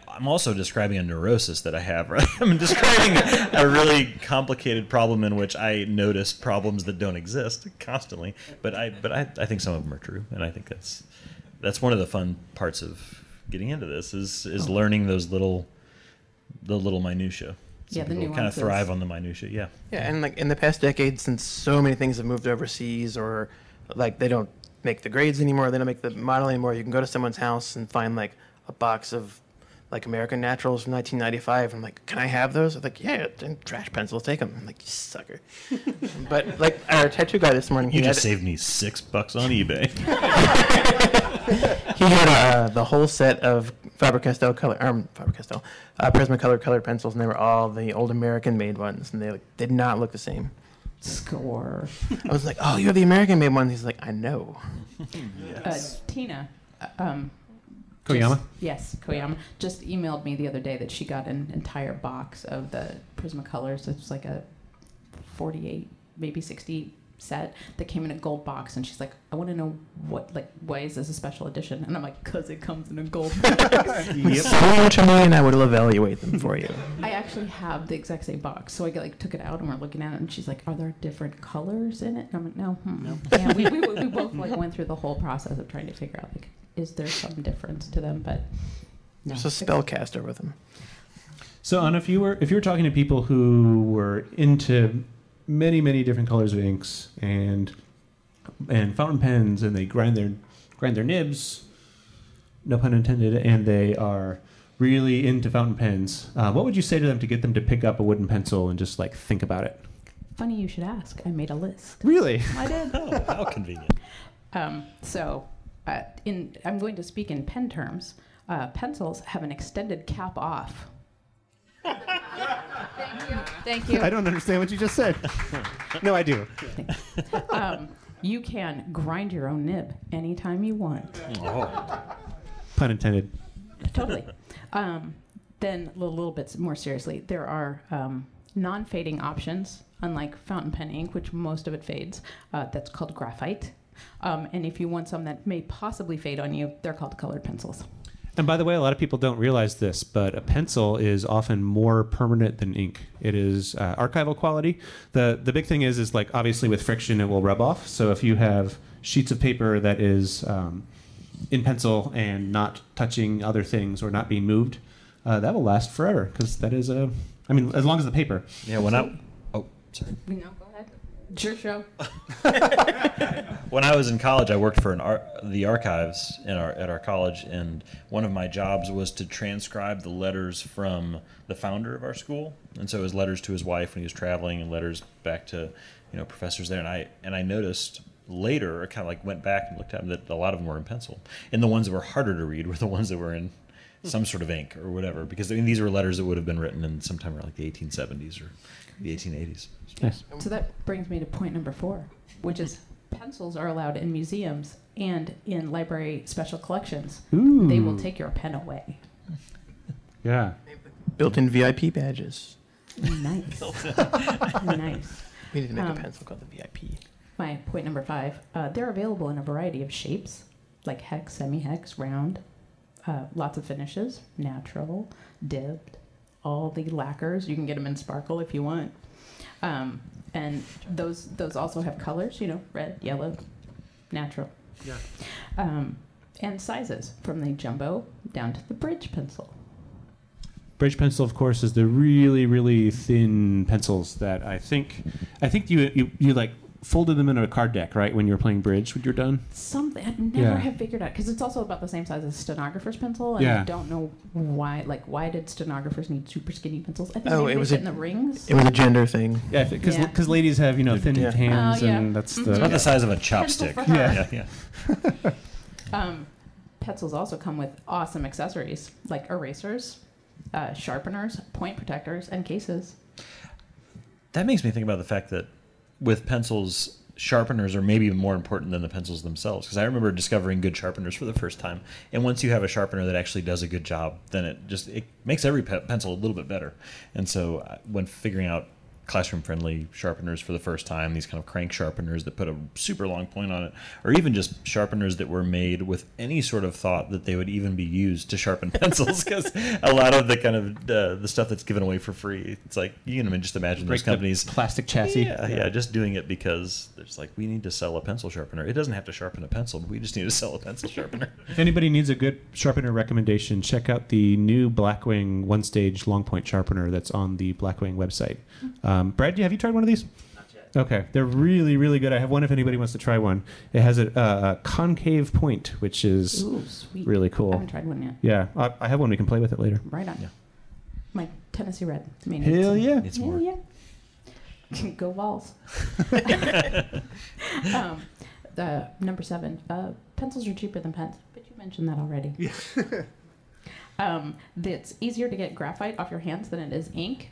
I'm also describing a neurosis that I have, [laughs] right? I'm describing a really complicated problem in which I notice problems that don't exist constantly. But I, but I, I think some of them are true, and I think that's that's one of the fun parts of getting into this is is oh. learning those little the little minutia. Yeah, the kind of thrive on the minutia. Yeah. Yeah, and like in the past decade, since so many things have moved overseas, or like they don't make the grades anymore, they don't make the model anymore. You can go to someone's house and find like a box of like American Naturals from 1995. I'm like, can I have those? I'm like, yeah, then trash pencils, take them. I'm like, you sucker. [laughs] but like our tattoo guy this morning, You just had, saved me six bucks on eBay. [laughs] he had uh, the whole set of Faber-Castell color, um, Faber-Castell, uh, Prismacolor colored pencils, and they were all the old American made ones, and they like, did not look the same. Score. I was like, oh, you have the American made ones. He's like, I know. Uh, Tina, uh, um, Koyama. just- yes, Koyama just emailed me the other day that she got an entire box of the Prismacolors. It's like a 48, maybe 60 set that came in a gold box, and she's like, "I want to know what, like, why is this a special edition?" And I'm like, "Cause it comes in a gold box." [laughs] So much a million, I would evaluate them for you. I actually have the exact same box, so I like took it out and we're looking at it, and she's like, "Are there different colors in it?" And I'm like, "No." Hmm. Yeah, we, we, we both like went through the whole process of trying to figure out like, is there some difference to them? But no. There's a spellcaster with them. So, Ana, if you were if you were talking to people who were into many many different colors of inks and and fountain pens, and they grind their grind their nibs, no pun intended, and they are really into fountain pens, uh, what would you say to them to get them to pick up a wooden pencil and just like think about it? Funny you should ask. I made a list. Really? I did. [laughs] oh, how convenient. Um, so, uh, in I'm going to speak in pen terms. Uh, pencils have an extended cap off. Thank you. Thank you. I don't understand what you just said. no, I do. Um, you can grind your own nib anytime you want. Oh. Pun intended. totally. Um, then a little, little bit more seriously, there are um, non-fading options, unlike fountain pen ink, which most of it fades. Uh, that's called graphite. Um, and if you want some that may possibly fade on you, they're called colored pencils. And by the way, a lot of people don't realize this, but a pencil is often more permanent than ink. It is uh, archival quality. the The big thing is, is like obviously with friction, it will rub off. So if you have sheets of paper that is um, in pencil and not touching other things or not being moved, uh, that will last forever because that is a. I mean, as long as the paper. Yeah, when I oh sorry. No, go ahead. It's your show. [laughs] When I was in college, I worked for an ar- the archives in our at our college, and one of my jobs was to transcribe the letters from the founder of our school, and so it was letters to his wife when he was traveling, and letters back to you know professors there. And I and I noticed later, I kind of like went back and looked at them that a lot of them were in pencil, and the ones that were harder to read were the ones that were in some sort of ink or whatever, because I mean these were letters that would have been written in sometime around like the 1870s or the 1880s. Yes. So that brings me to point number four, which is pencils are allowed in museums and in library special collections. Ooh. They will take your pen away. Yeah. Built-in VIP badges. [laughs] Nice. nice. We need to make Um, a pencil called the VIP. My point number five. Uh, they're available in a variety of shapes, like hex, semi-hex, round. Uh, lots of finishes: natural, dipped, all the lacquers. You can get them in sparkle if you want. Um, and those those also have colors. You know, red, yellow, natural. Yeah. Um, and sizes from the jumbo down to the bridge pencil. Bridge pencil, of course, is the really, really thin pencils that I think, I think you you, you like folded them into a card deck, right? When you were playing bridge, when you're done. Something I never Yeah. have figured out because it's also about the same size as a stenographer's pencil, and I Yeah. don't know why. Like, why did stenographers need super skinny pencils? I think Oh, it was a- in the rings. It was a gender thing. Yeah, because Yeah. because ladies have you know thin Yeah. hands, yeah. and that's Mhm. the About the size of a chopstick. for her. yeah, yeah. [laughs] Um, pencils also come with awesome accessories like erasers, uh, sharpeners, point protectors, and cases. That makes me think about the fact that with pencils, sharpeners are maybe more important than the pencils themselves. Because I remember discovering good sharpeners for the first time, and once you have a sharpener that actually does a good job, then it just it makes every pe- pencil a little bit better. And so uh, when figuring out classroom friendly sharpeners for the first time. These kind of crank sharpeners that put a super long point on it, or even just sharpeners that were made with any sort of thought that they would even be used to sharpen [laughs] pencils. Because a lot of the kind of uh, the stuff that's given away for free, it's like you can just imagine those Break the companies. plastic chassis. Yeah, yeah, just doing it because there's like we need to sell a pencil sharpener. It doesn't have to sharpen a pencil, but we just need to sell a pencil [laughs] sharpener. If anybody needs a good sharpener recommendation, check out the new Blackwing one stage long point sharpener that's on the Blackwing website. Um, Brad, have you tried one of these? Not yet. Okay, they're really, really good. I have one if anybody wants to try one. It has a, a concave point, which is Ooh, sweet. really I cool. haven't tried one yet. Yeah, I, I have one. We can play with it later. Right on. Yeah. My Tennessee Red. I mean, Hell it's- yeah! It's yeah, more. [laughs] yeah. Go Vols. [laughs] [laughs] um, the number seven. Uh, pencils are cheaper than pens, but you mentioned that already. um, it's easier to get graphite off your hands than it is ink.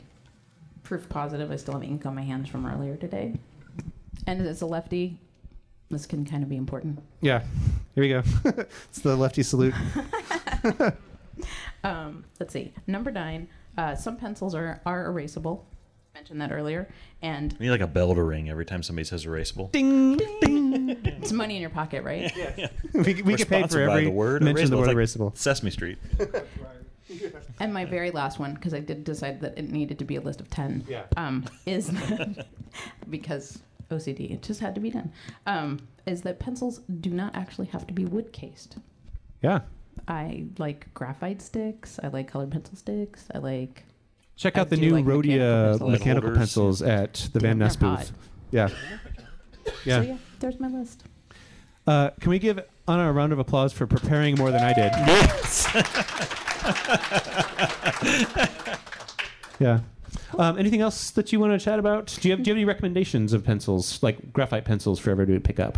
Proof positive. I still have ink on my hands from earlier today. And as a lefty, this can kind of be important. Yeah, here we go. [laughs] it's the lefty salute. [laughs] Um, let's see. Number nine. Uh, some pencils are are erasable. Mentioned that earlier, and We need like a bell to ring every time somebody says erasable. Ding, ding. it's money in your pocket, right? [laughs] Yeah, we we get paid for every the word mention of the word It's like erasable. Sesame Street. And my very last one, because I did decide that it needed to be a list of 10, Yeah. um, is that [laughs] because OCD, it just had to be done, um, is that pencils do not actually have to be wood cased. Yeah. I like graphite sticks. I like colored pencil sticks. I like. Check I out the new like mechanical Rhodia pencils. mechanical pencils at the Van Damn, they're Ness booth. hot. Yeah. Yeah. So yeah, there's my list. Uh, can we give Ana a round of applause for preparing more than I did? Yes. [laughs] [laughs] [laughs] Yeah. Um, anything else that you want to chat about? Do you have Do you have any recommendations of pencils, like graphite pencils, for everybody to pick up?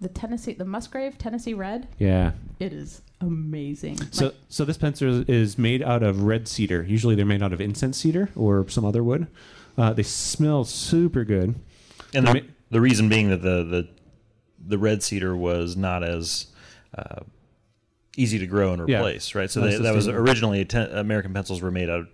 The Tennessee, the Musgrave Tennessee Red, Yeah. it is amazing. So Like, so this pencil is made out of red cedar. Usually they're made out of incense cedar or some other wood. Uh, they smell super good. And Ma- the, the reason being that the, the the red cedar was not as uh, easy to grow and Yeah. replace, right? So they, that was originally ten, American pencils were made out of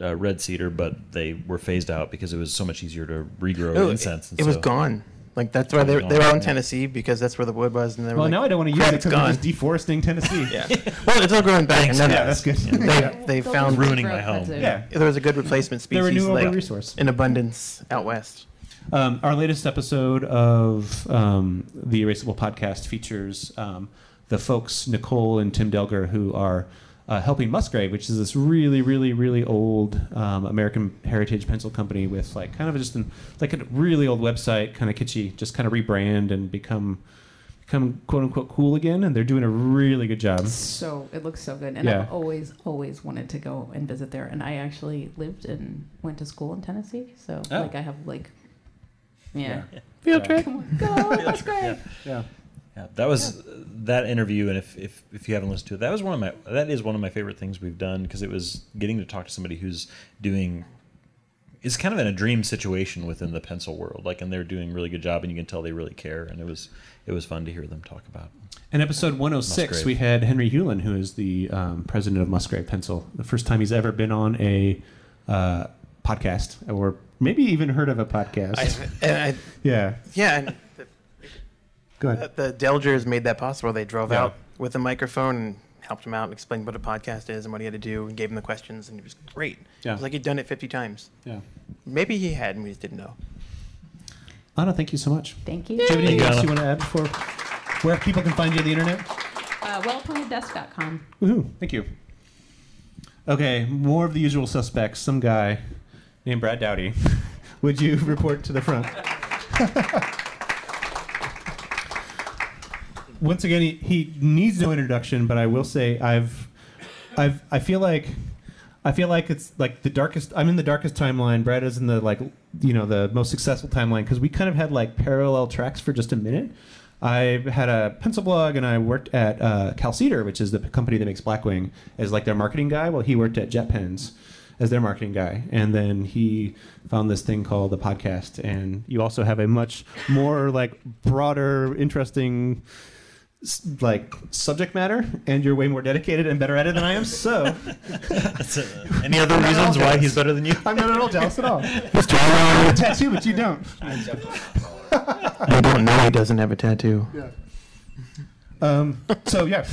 uh, red cedar, but they were phased out because it was so much easier to regrow Oh, incense. It, it was gone. Like that's why they, It they were out in. Tennessee because that's where the wood was, and they were Well, like, now I don't want to use it because I'm gone." just deforesting Tennessee. [laughs] Yeah. well, it's all growing back. Thanks, and then Yeah, that's good. They, they they'll found just ruining my home. kudzu. Yeah. there was a good replacement They're a species renewable like resource. in abundance out west. Um, our latest episode of um, the Erasable podcast features um, the folks Nicole and Tim Delger who are uh, helping Musgrave, which is this really, really, really old um, American heritage pencil company with like kind of just an, like a really old website, kind of kitschy, just kind of rebrand and become become quote unquote cool again, and they're doing a really good job. So it looks so good, and Yeah. I've always, always wanted to go and visit there. And I actually lived and went to school in Tennessee, so Oh. like I have like, yeah, Field Yeah. trip. go, [laughs] that's great. Yeah. Yeah, that was that interview, and if, if if you haven't listened to it, that was one of my that is one of my favorite things we've done because it was getting to talk to somebody who's doing is kind of in a dream situation within the pencil world, like, and they're doing a really good job, and you can tell they really care, and it was it was fun to hear them talk about. In episode 106, Musgrave. we had Henry Hewlin, who is the um, president of Musgrave Pencil. The first time he's ever been on a uh, podcast, or maybe even heard of a podcast. I, and I, yeah, yeah, and go ahead. the, the Delgers made that possible. They drove Yeah. out with a microphone and helped him out and explained what a podcast is and what he had to do and gave him the questions and it was great. Yeah. It was like he'd done it 50 times. Yeah. Maybe he had and we just didn't know. Ana, thank you so much. Thank you. Do you have anything else you want to add before where people can find you on the internet? Uh, wellappointeddesk.com. Woohoo! Thank you. Okay, more of the usual suspects. Some guy named Brad Dowdy. [laughs] Would you report to the front? [laughs] Once again, he, he needs no introduction, but I will say I've, I've, I feel like, I feel like it's like the darkest. I'm in the darkest timeline. Brad is in the like, you know, the most successful timeline because we kind of had like parallel tracks for just a minute. I had a pencil blog and I worked at uh, Calcedar, which is the company that makes Blackwing, as like their marketing guy. Well, he worked at JetPens as their marketing guy, and then he found this thing called the podcast. And you also have a much more like broader, interesting like subject matter, and you're way more dedicated and better at it than I am. So [laughs] That's, uh, any other reasons why he's better than you? I'm not at all jealous at all. [laughs] Mr. I have a tattoo, but you don't. [laughs] I don't know he doesn't have a tattoo. Yeah. Um, so yeah,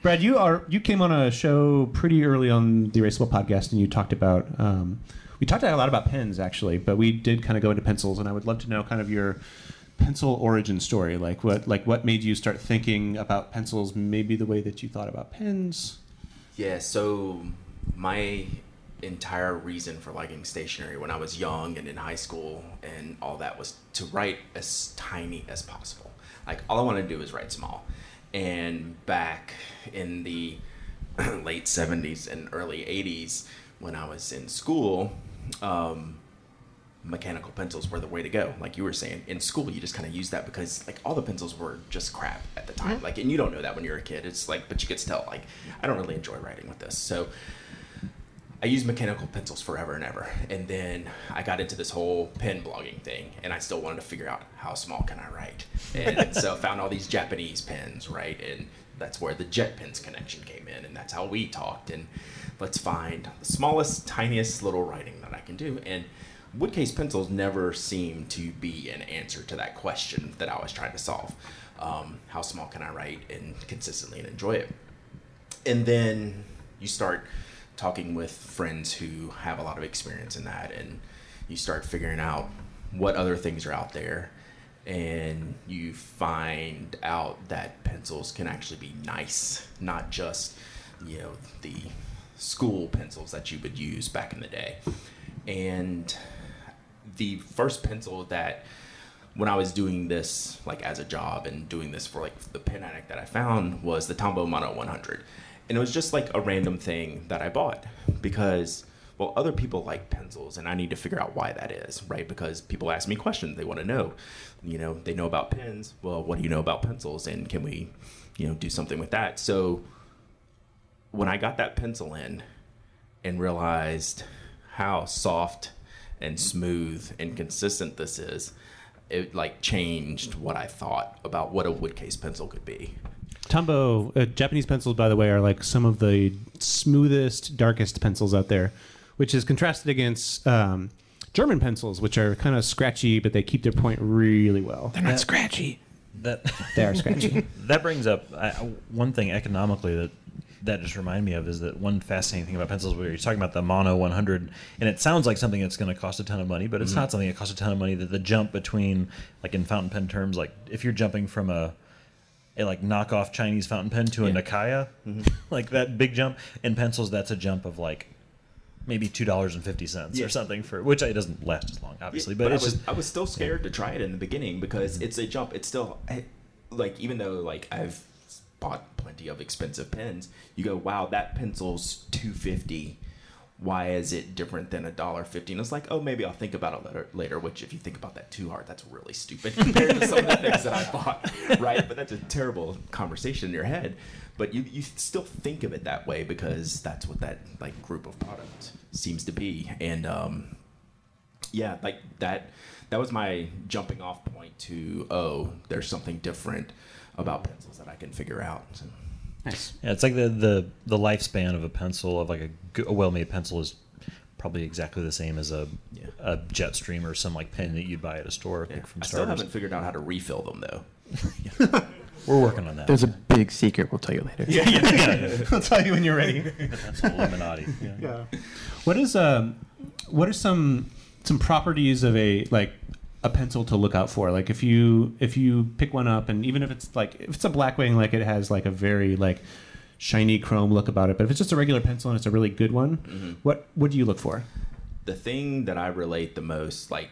Brad, you are you came on a show pretty early on the Erasable podcast, and you talked about um, we talked a lot about pens actually, but we did kind of go into pencils, and I would love to know kind of your pencil origin story, like what like what made you start thinking about pencils, maybe the way that you thought about pens. Yeah, so my entire reason for liking stationery when I was young and in high school and all that was to write as tiny as possible. Like all I wanted to do was write small. And back in the [clears throat] late 70s and early 80s when I was in school, um, mechanical pencils were the way to go. Like you were saying, in school you just kind of use that because like all the pencils were just crap at the time. Like, and you don't know that when you're a kid. It's like, but you could tell like I don't really enjoy writing with this. So I used mechanical pencils forever and ever. And then I got into this whole pen blogging thing, and I still wanted to figure out how small can I write. And so I found all these Japanese pens, right? And that's where the JetPens connection came in, and that's how we talked. And let's find the smallest, tiniest little writing that I can do. And woodcase pencils never seemed to be an answer to that question that I was trying to solve. Um, how small can I write and consistently and enjoy it? and then you start talking with friends who have a lot of experience in that and you start figuring out what other things are out there and you find out that pencils can actually be nice not just you know the school pencils that you would use back in the day and the first pencil that when I was doing this like as a job and doing this for like the pen addict that I found was the Tombow Mono 100. And it was just like a random thing that I bought because well other people like pencils and I need to figure out why that is, right? Because people ask me questions, they want to know. You know, they know about pens. Well, what do you know about pencils and can we, you know, do something with that? So when I got that pencil in and realized how soft and smooth and consistent this is, it like changed what I thought about what a woodcase pencil could be. Tombow, uh, Japanese pencils, by the way, are like some of the smoothest, darkest pencils out there, which is contrasted against um, German pencils, which are kind of scratchy, but they keep their point really well. They're not scratchy. That They are scratchy. [laughs] that brings up I, one thing economically that that just reminded me of is that one fascinating thing about pencils where you're talking about the mono 100 and it sounds like something that's going to cost a ton of money but it's mm-hmm. not something that costs a ton of money that the jump between like in fountain pen terms like if you're jumping from a a like knockoff Chinese fountain pen to a Yeah. Nakaya, mm-hmm. [laughs] like that big jump. In pencils, that's a jump of like maybe two dollars and fifty cents Yeah. or something for which it doesn't last as long, obviously. Yeah, but, I it's was just I was still scared to try it in the beginning because Mm-hmm. it's a jump. It's still I- like even though like I've bought plenty of expensive pens, you go, wow, that pencil's two fifty. Why is it different than a dollar fifty? And it's like, oh, maybe I'll think about it later. Which if you think about that too hard, that's really stupid [laughs] compared to some of the things that I bought, [laughs] right? But that's a terrible conversation in your head. But you you still think of it that way because that's what that like group of product seems to be, and um, yeah, like that. That was my jumping off point to oh, there's something different about pencils I can figure out. So, nice. yeah, it's like the the the lifespan of a pencil of like a well-made pencil is probably exactly the same as a Yeah. a Jetstream or some like pen that you'd buy at a store yeah. like from I still Starbucks. haven't figured out how to refill them though. [laughs] We're working on that. There's a big secret we'll tell you later. yeah, yeah, yeah. [laughs] we'll tell you when you're ready. That's Illuminati. Yeah. yeah. What is um, what are some some properties of a like a pencil to look out for? Like if you if you pick one up and even if it's like if it's a Blackwing, like it has like a very like shiny chrome look about it. But if it's just a regular pencil and it's a really good one, mm-hmm. what what do you look for? the thing that I relate the most, like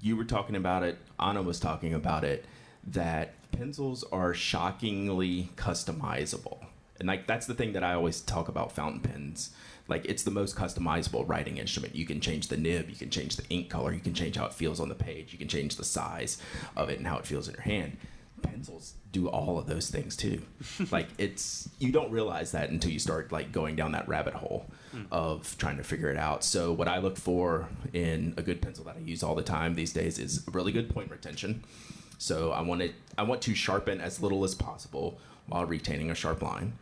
you were talking about it, Ana was talking about it, that pencils are shockingly customizable. And like that's the thing that I always talk about fountain pens. Like it's the most customizable writing instrument. You can change the nib, you can change the ink color, you can change how it feels on the page, you can change the size of it and how it feels in your hand. Pencils do all of those things too. [laughs] like it's you don't realize that until you start like going down that rabbit hole hmm. of trying to figure it out. So what I look for in a good pencil that I use all the time these days is really good point retention. So I want it, I want to sharpen as little as possible while retaining a sharp line.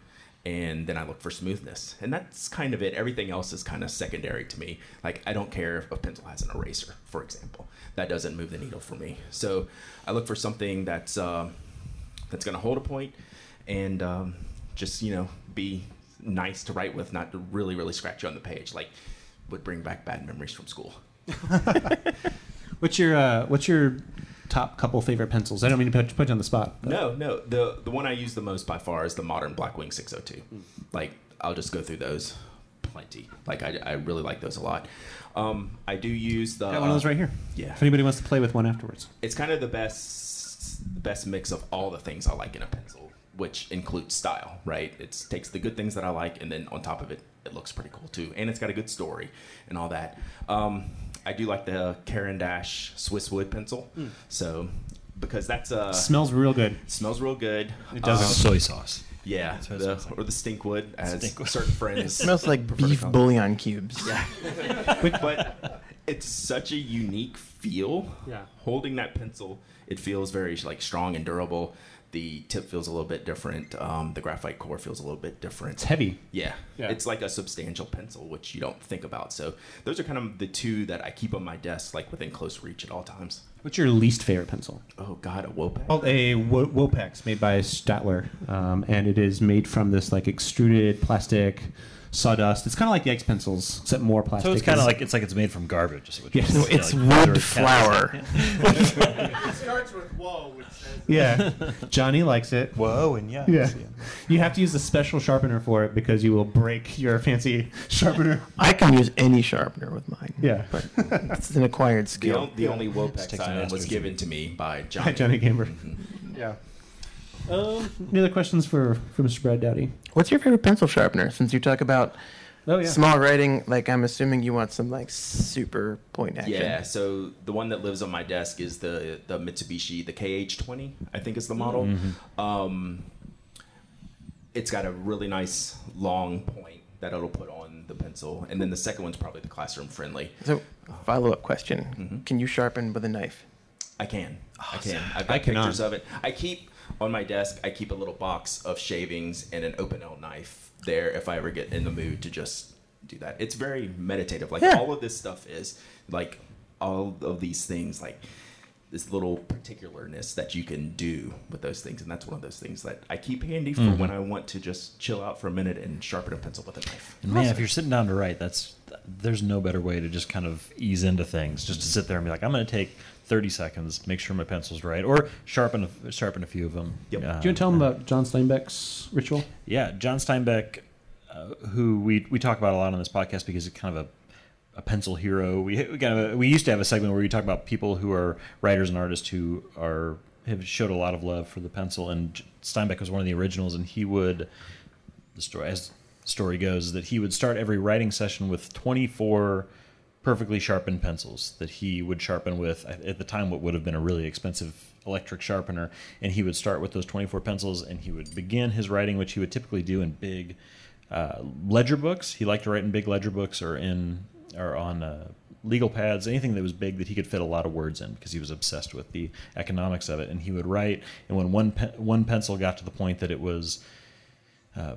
And then I look for smoothness. And that's kind of it. Everything else is kind of secondary to me. Like, I don't care if a pencil has an eraser, for example. That doesn't move the needle for me. So I look for something that's, uh, that's going to hold a point and um, just, you know, be nice to write with, not to really, really scratch you on the page. Like, would bring back bad memories from school. [laughs] What's your uh, What's your top couple favorite pencils? I don't mean to put, put you on the spot. but- No, no. The the one I use the most by far is the modern Blackwing 602. Like I'll just go through those plenty. Like I, I really like those a lot. Um, I do use the Got one of those right here. Yeah. If anybody wants to play with one afterwards. It's kind of the best the best mix of all the things I like in a pencil, which includes style, right? It takes the good things that I like and then on top of it it looks pretty cool too. And it's got a good story and all that. Um, I do like the Caran d'Ache Swiss wood pencil. So because that's uh Smells real good. smells real good. It does. Um, soy sauce. Yeah, That's the, smells like. or the stinkwood, as Stinkwood. certain friends. [laughs] It smells like beef call it. bouillon cubes. Yeah, but it's such a unique feel. Yeah. holding that pencil, it feels very like strong and durable. The tip feels a little bit different. Um, the graphite core feels a little bit different. It's heavy. Yeah. Yeah. it's like a substantial pencil, which you don't think about. So those are kind of the two that I keep on my desk, like within close reach at all times. What's your least favorite pencil? Oh God, a Wopex. Called a Wo- Wopex made by Staedtler, um, and it is made from this like extruded plastic sawdust. It's kind of like the X pencils, except more plastic. So it's kind of like it's like it's made from garbage. is what you're Yes. saying. No, It's Like wood flour. [laughs] It starts with whoa, which says yeah. [laughs] Johnny likes it. Whoa, and yeah. Yeah. You have to use a special sharpener for it because you will break your fancy [laughs] sharpener. I can use any sharpener with mine. Yeah. But it's an acquired The, skill. on, the only Wopex take some item was esters. given to me by Johnny. Hi, Johnny Gamber. Mhm. Yeah. Um, any other questions for, for Mr. Brad Dowdy? What's your favorite pencil sharpener? Since you talk about Oh yeah. small writing, like I'm assuming you want some like super point action. Yeah, so the one that lives on my desk is the the Mitsubishi, the KH20, I think is the model. Um, it's got a really nice long point that it'll put on the pencil, and then the second one's probably the classroom friendly. So, follow up question: Mhm. Can you sharpen with a knife? I can, I can. I've I got cannot. pictures of it. I keep on my desk. I keep a little box of shavings and an Opinel knife there if I ever get in the mood to just do that. It's very meditative. Like Yeah. all of this stuff is like all of these things like this little particularness that you can do with those things and that's one of those things that i keep handy for mm-hmm. when i want to just chill out for a minute and sharpen a pencil with a knife And man, if you're sitting down to write, that's there's no better way to just kind of ease into things. Just to mm-hmm. sit there and be like, I'm going to take 30 seconds, make sure my pencil's right, or sharpen a, sharpen a few of them. Yep. Do Uh, you want to tell them about John Steinbeck's ritual? Yeah, John Steinbeck, uh, who we we talk about a lot on this podcast because it's kind of a a pencil hero. We we, kind of we used to have a segment where we talk about people who are writers and artists who are have showed a lot of love for the pencil. And Steinbeck was one of the originals, and he would the story as the story goes is that he would start every writing session with 24 perfectly sharpened pencils that he would sharpen with at the time what would have been a really expensive electric sharpener. And he would start with those 24 pencils and he would begin his writing which he would typically do in big uh, ledger books. He liked to write in big ledger books or in or on uh, legal pads anything that was big that he could fit a lot of words in because he was obsessed with the economics of it. And he would write and when one pe- one pencil got to the point that it was uh,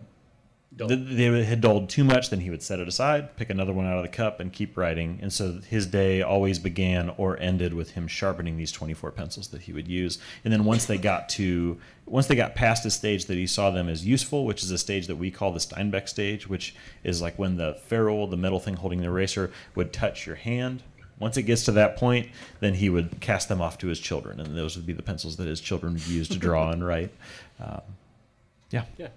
they had dulled too much, then he would set it aside, pick another one out of the cup, and keep writing. And so his day always began or ended with him sharpening these 24 pencils that he would use. And then once they got to, once they got past a stage that he saw them as useful, which is a stage that we call the Steinbeck stage, which is like when the ferrule, the metal thing holding the eraser, would touch your hand. Once it gets to that point, then he would cast them off to his children, and those would be the pencils that his children would use to draw and write. Um, yeah. Yeah.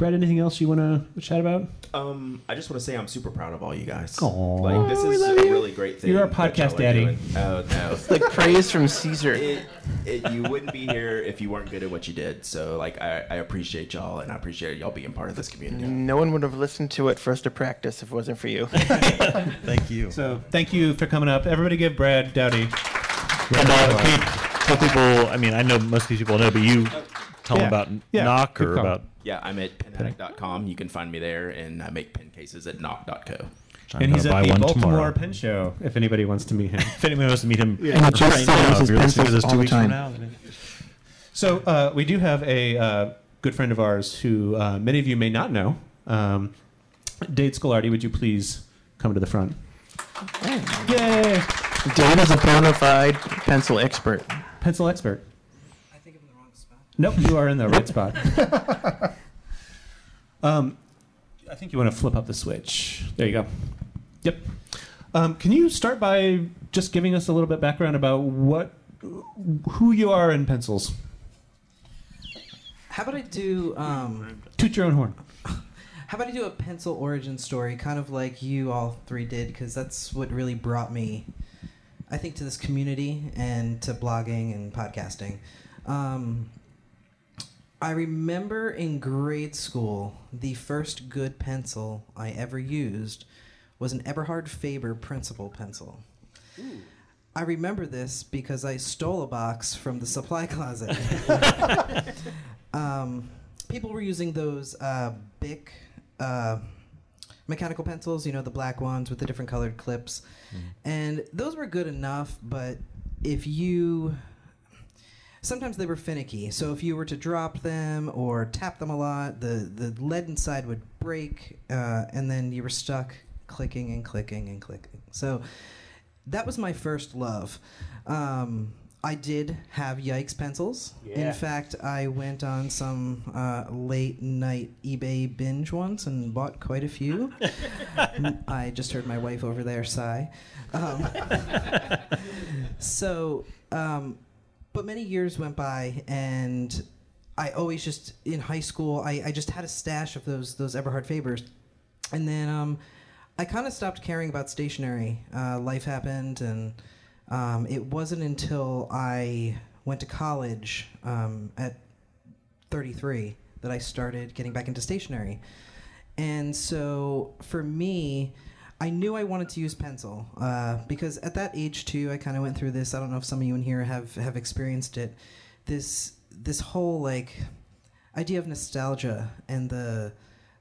Brad, anything else you want to chat about? um i just want to say i'm super proud of all you guys Aw. like this is a you. really great thing You're our podcast daddy. oh no [laughs] Like praise from Caesar. it, it, you wouldn't be here if you weren't good at what you did. So, like, I, I appreciate y'all, and I appreciate y'all being part of this community. No one would have listened to it for us to practice if it wasn't for you. [laughs] Thank you. So thank you for coming up. Everybody give Brad Dowdy. And uh, can tell people, I mean, I know most of these people know, but you tell Yeah. them about Yeah, Nock or about. Yeah, I'm at penaddict.com. You can find me there, and I make pen cases at nock.co. I'm and he's at the Baltimore tomorrow. Pen Show. If anybody wants to meet him. If anyone wants to meet him And he just right now, his if you're listening to pencils this all two the weeks from time. now, then So uh, we do have a uh, good friend of ours who uh, many of you may not know. Um, Dade Scolardi, would you please come to the front? Yay! Dade is a bona fide pencil expert. Pencil expert. I think I'm in the wrong spot. Nope, you are in the right spot. [laughs] um, I think you want to flip up the switch. There you go. Yep. Um, can you start by just giving us a little bit background about what, who you are in pencils? How about I do um, Toot your own horn. [laughs] how about I do a pencil origin story, kind of like you all three did, because that's what really brought me, I think, to this community and to blogging and podcasting. Um, I remember in grade school, the first good pencil I ever used was an Eberhard Faber Principal pencil. I remember this because I stole a box from the supply [laughs] closet. [laughs] um, people were using those uh, Bic uh, mechanical pencils, you know, the black ones with the different colored clips. And those were good enough, but if you. Sometimes they were finicky, so if you were to drop them or tap them a lot, the, the lead inside would break, uh, and then you were stuck clicking and clicking and clicking. So that was my first love. Um, I did have Yikes pencils. In fact, I went on some uh, late night eBay binge once and bought quite a few. [laughs] I just heard my wife over there sigh. Um, [laughs] so, um, but many years went by, and I always just in high school, I, I just had a stash of those those Eberhard Fabers, and then um, I kind of stopped caring about stationery. Uh, life happened, and um, it wasn't until I went to college um, at 33 that I started getting back into stationery. And so for me, I knew I wanted to use pencil uh, because at that age too, I kind of went through this. I don't know if some of you in here have have experienced it. This this whole like idea of nostalgia and the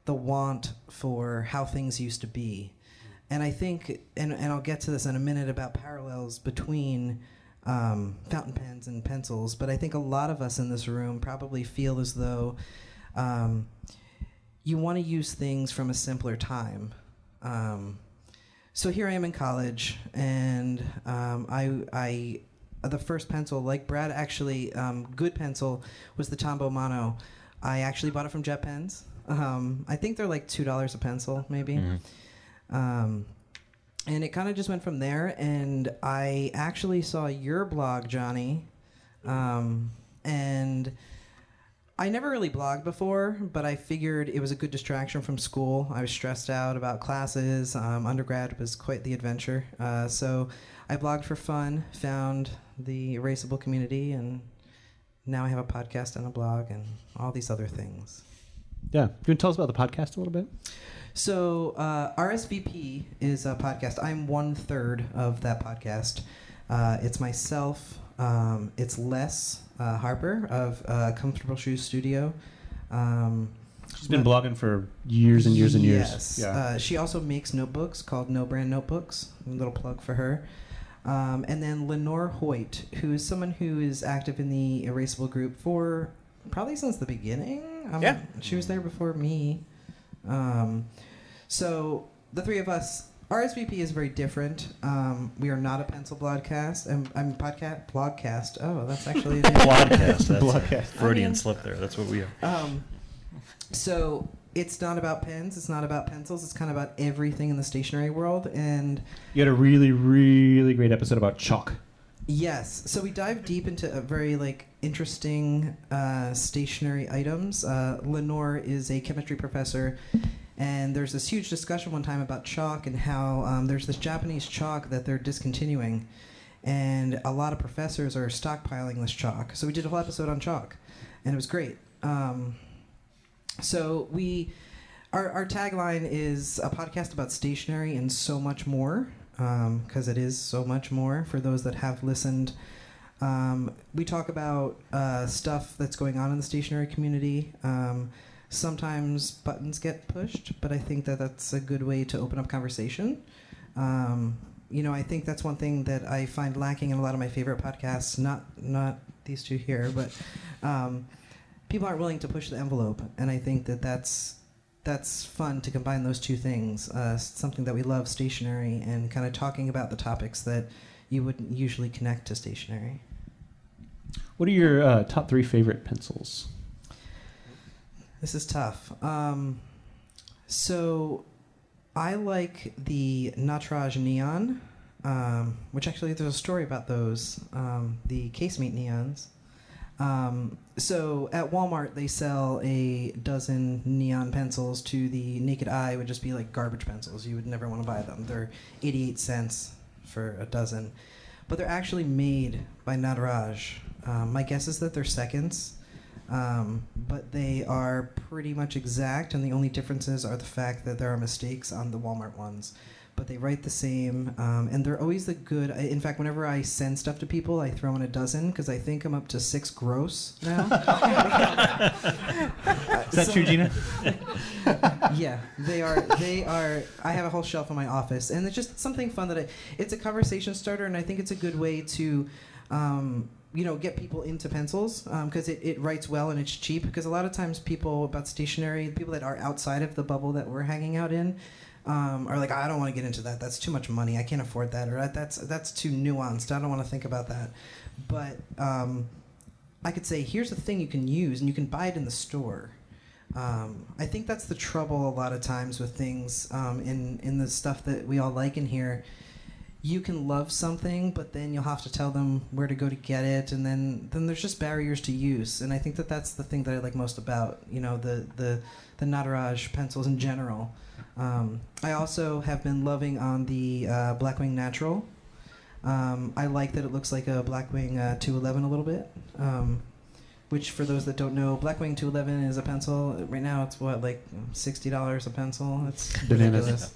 the want for how things used to be. And I think, and, and I'll get to this in a minute about parallels between um, fountain pens and pencils, but I think a lot of us in this room probably feel as though um, you want to use things from a simpler time. Um, so here I am in college, and um, I, I, the first pencil, like Brad, actually, um, good pencil was the Tombow Mono. I actually bought it from JetPens. Um, I think they're like two dollars a pencil, maybe. Um, and it kind of just went from there. And I actually saw your blog, Johnny, um, and I never really blogged before, but I figured it was a good distraction from school. I was stressed out about classes. Um, undergrad was quite the adventure. Uh, so I blogged for fun, found the erasable community, and now I have a podcast and a blog and all these other things. Yeah. You Can you tell us about the podcast a little bit? So uh, RSVP is a podcast. I'm one third of that podcast. Uh, it's myself. Um, it's Les uh, Harper of uh, Comfortable Shoes Studio. Um, She's been blogging for years and years and years. Yes. Yeah. Uh, she also makes notebooks called No Brand Notebooks. A little plug for her. Um, and then Lenore Hoyt, who is someone who is active in the Erasable group for probably since the beginning. Um, Yeah. She was there before me. Um, so the three of us, RSVP is very different. Um, we are not a pencil broadcast. and I'm podcast blogcast. Oh, that's actually [laughs] Blogcast. That's Blogcast. a Freudian I mean- slip there. That's what we are. um, so it's not about pens. It's not about pencils. It's kind of about everything in the stationery world. And You had a really, really great episode about chalk. yes, so we dive deep into a very like interesting uh, stationery items. Uh, Lenore is a chemistry professor. And there's this huge discussion one time about chalk and how um, there's this Japanese chalk that they're discontinuing, and a lot of professors are stockpiling this chalk. So we did a whole episode on chalk, and it was great. Um, so we, our, our tagline is a podcast about stationery and so much more, because it is so much more for those that have listened. Um, we talk about uh, stuff that's going on in the stationery community. Um, Sometimes buttons get pushed, but I think that that's a good way to open up conversation. Um, you know, I think that's one thing that I find lacking in a lot of my favorite podcasts. Not not these two here, but um, people aren't willing to push the envelope, and I think that that's that's fun to combine those two things. Uh, something that we love, stationery, and kind of talking about the topics that you wouldn't usually connect to stationery. What are your uh, top three favorite pencils? This is tough. Um, so I like the Nataraj Neon, um, which actually there's a story about those, um, the casemate neons. Um, so at Walmart, they sell a dozen neon pencils to the naked eye would just be like garbage pencils. You would never want to buy them. They're 88 cents for a dozen. But they're actually made by Nataraj. Um, my guess is that they're seconds. Um, but they are pretty much exact, and the only differences are the fact that there are mistakes on the Walmart ones. But they write the same, um, and they're always the good. I, in fact, whenever I send stuff to people, I throw in a dozen because I think I'm up to six gross now. [laughs] Is that true, Gina? [laughs] yeah, they are. They are. I have a whole shelf in my office, and it's just something fun that I. It's a conversation starter, and I think it's a good way to. Um, you know, get people into pencils because it, it writes well and it's cheap. Because a lot of times, people about stationery, people that are outside of the bubble that we're hanging out in, um, are like, I don't want to get into that. That's too much money. I can't afford that, or that's that's too nuanced. I don't want to think about that. But um, I could say, here's the thing you can use, and you can buy it in the store. Um, I think that's the trouble a lot of times with things um, in in the stuff that we all like in here. You can love something, but then you'll have to tell them where to go to get it, and then then there's just barriers to use. And I think that that's the thing that I like most about you know the the the Nataraj pencils in general. Um, I also have been loving on the uh, Blackwing Natural. Um, I like that it looks like a Blackwing uh, 211 a little bit. Um, which, for those that don't know, Blackwing 211 is a pencil. Right now, it's what like sixty dollars a pencil. It's Bananas. ridiculous.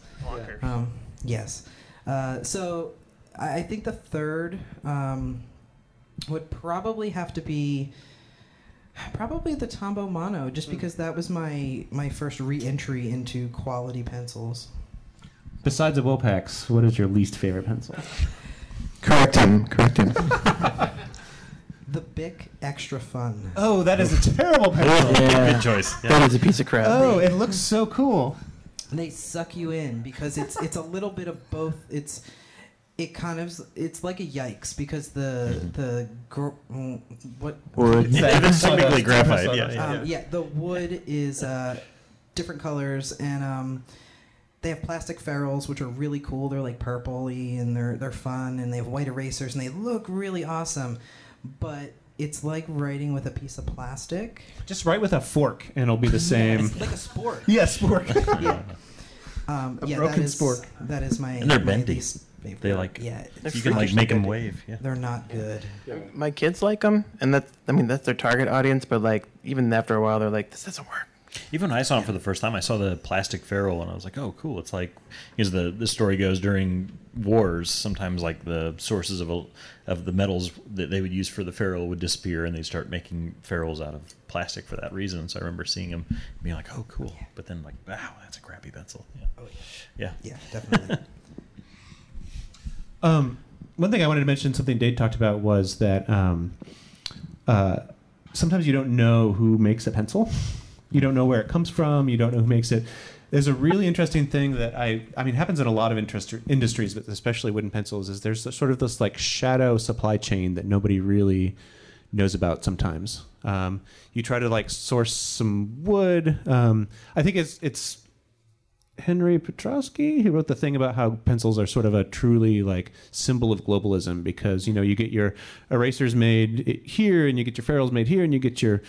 Um, yes. Uh, so I, I think the third um, would probably have to be probably the Tombow Mono, just because that was my my first re-entry into quality pencils. Besides the Wopex, what is your least favorite pencil? [laughs] Correct him. Correct him. The Bic Extra Fun. Oh, that is a terrible pencil. [laughs] Good choice. Yeah. That is a piece of crap. Oh, it looks so cool. They suck you in because it's it's a [laughs] little bit of both. It's it kind of it's like a yikes because the the gr- what Wood. It's technically [laughs] graphite. Sawdust. Yeah, yeah. um, yeah the wood is uh, different colors and um, they have plastic ferrules which are really cool. They're like purpley and they're they're fun and they have white erasers and they look really awesome, but it's like writing with a piece of plastic. Just write with a fork, and it'll be the [laughs] same. It's like a sport. yes, fork. yeah. Um, A yeah, broken that is, spork. That is my. And they're my bendy. least favorite. They like Yeah, you can like make them wave. Yeah. they're not good. My kids like them, and that's I mean that's their target audience. But like even after a while, they're like, this doesn't work. Even when I saw them for the first time, I saw the plastic ferrule, and I was like, "Oh, cool!" It's like, because the the story goes during wars, sometimes like the sources of a, of the metals that they would use for the ferrule would disappear, and they start making ferrules out of plastic for that reason. So I remember seeing them, being like, "Oh, cool!" But then like, "Wow, that's a crappy pencil." Yeah. Oh Yeah. yeah, definitely. [laughs] Um, one thing I wanted to mention, something Dade talked about, was that um, uh, sometimes you don't know who makes a pencil. [laughs] You don't know where it comes from. You don't know who makes it. There's a really interesting thing that I, I mean, happens in a lot of interest, industries, but especially wooden pencils. Is there's sort of this like shadow supply chain that nobody really knows about sometimes. Um, you try to like source some wood. Um, I think it's it's Henry Petroski who wrote the thing about how pencils are sort of a truly like symbol of globalism because you know you get your erasers made here and you get your ferrules made here and you get your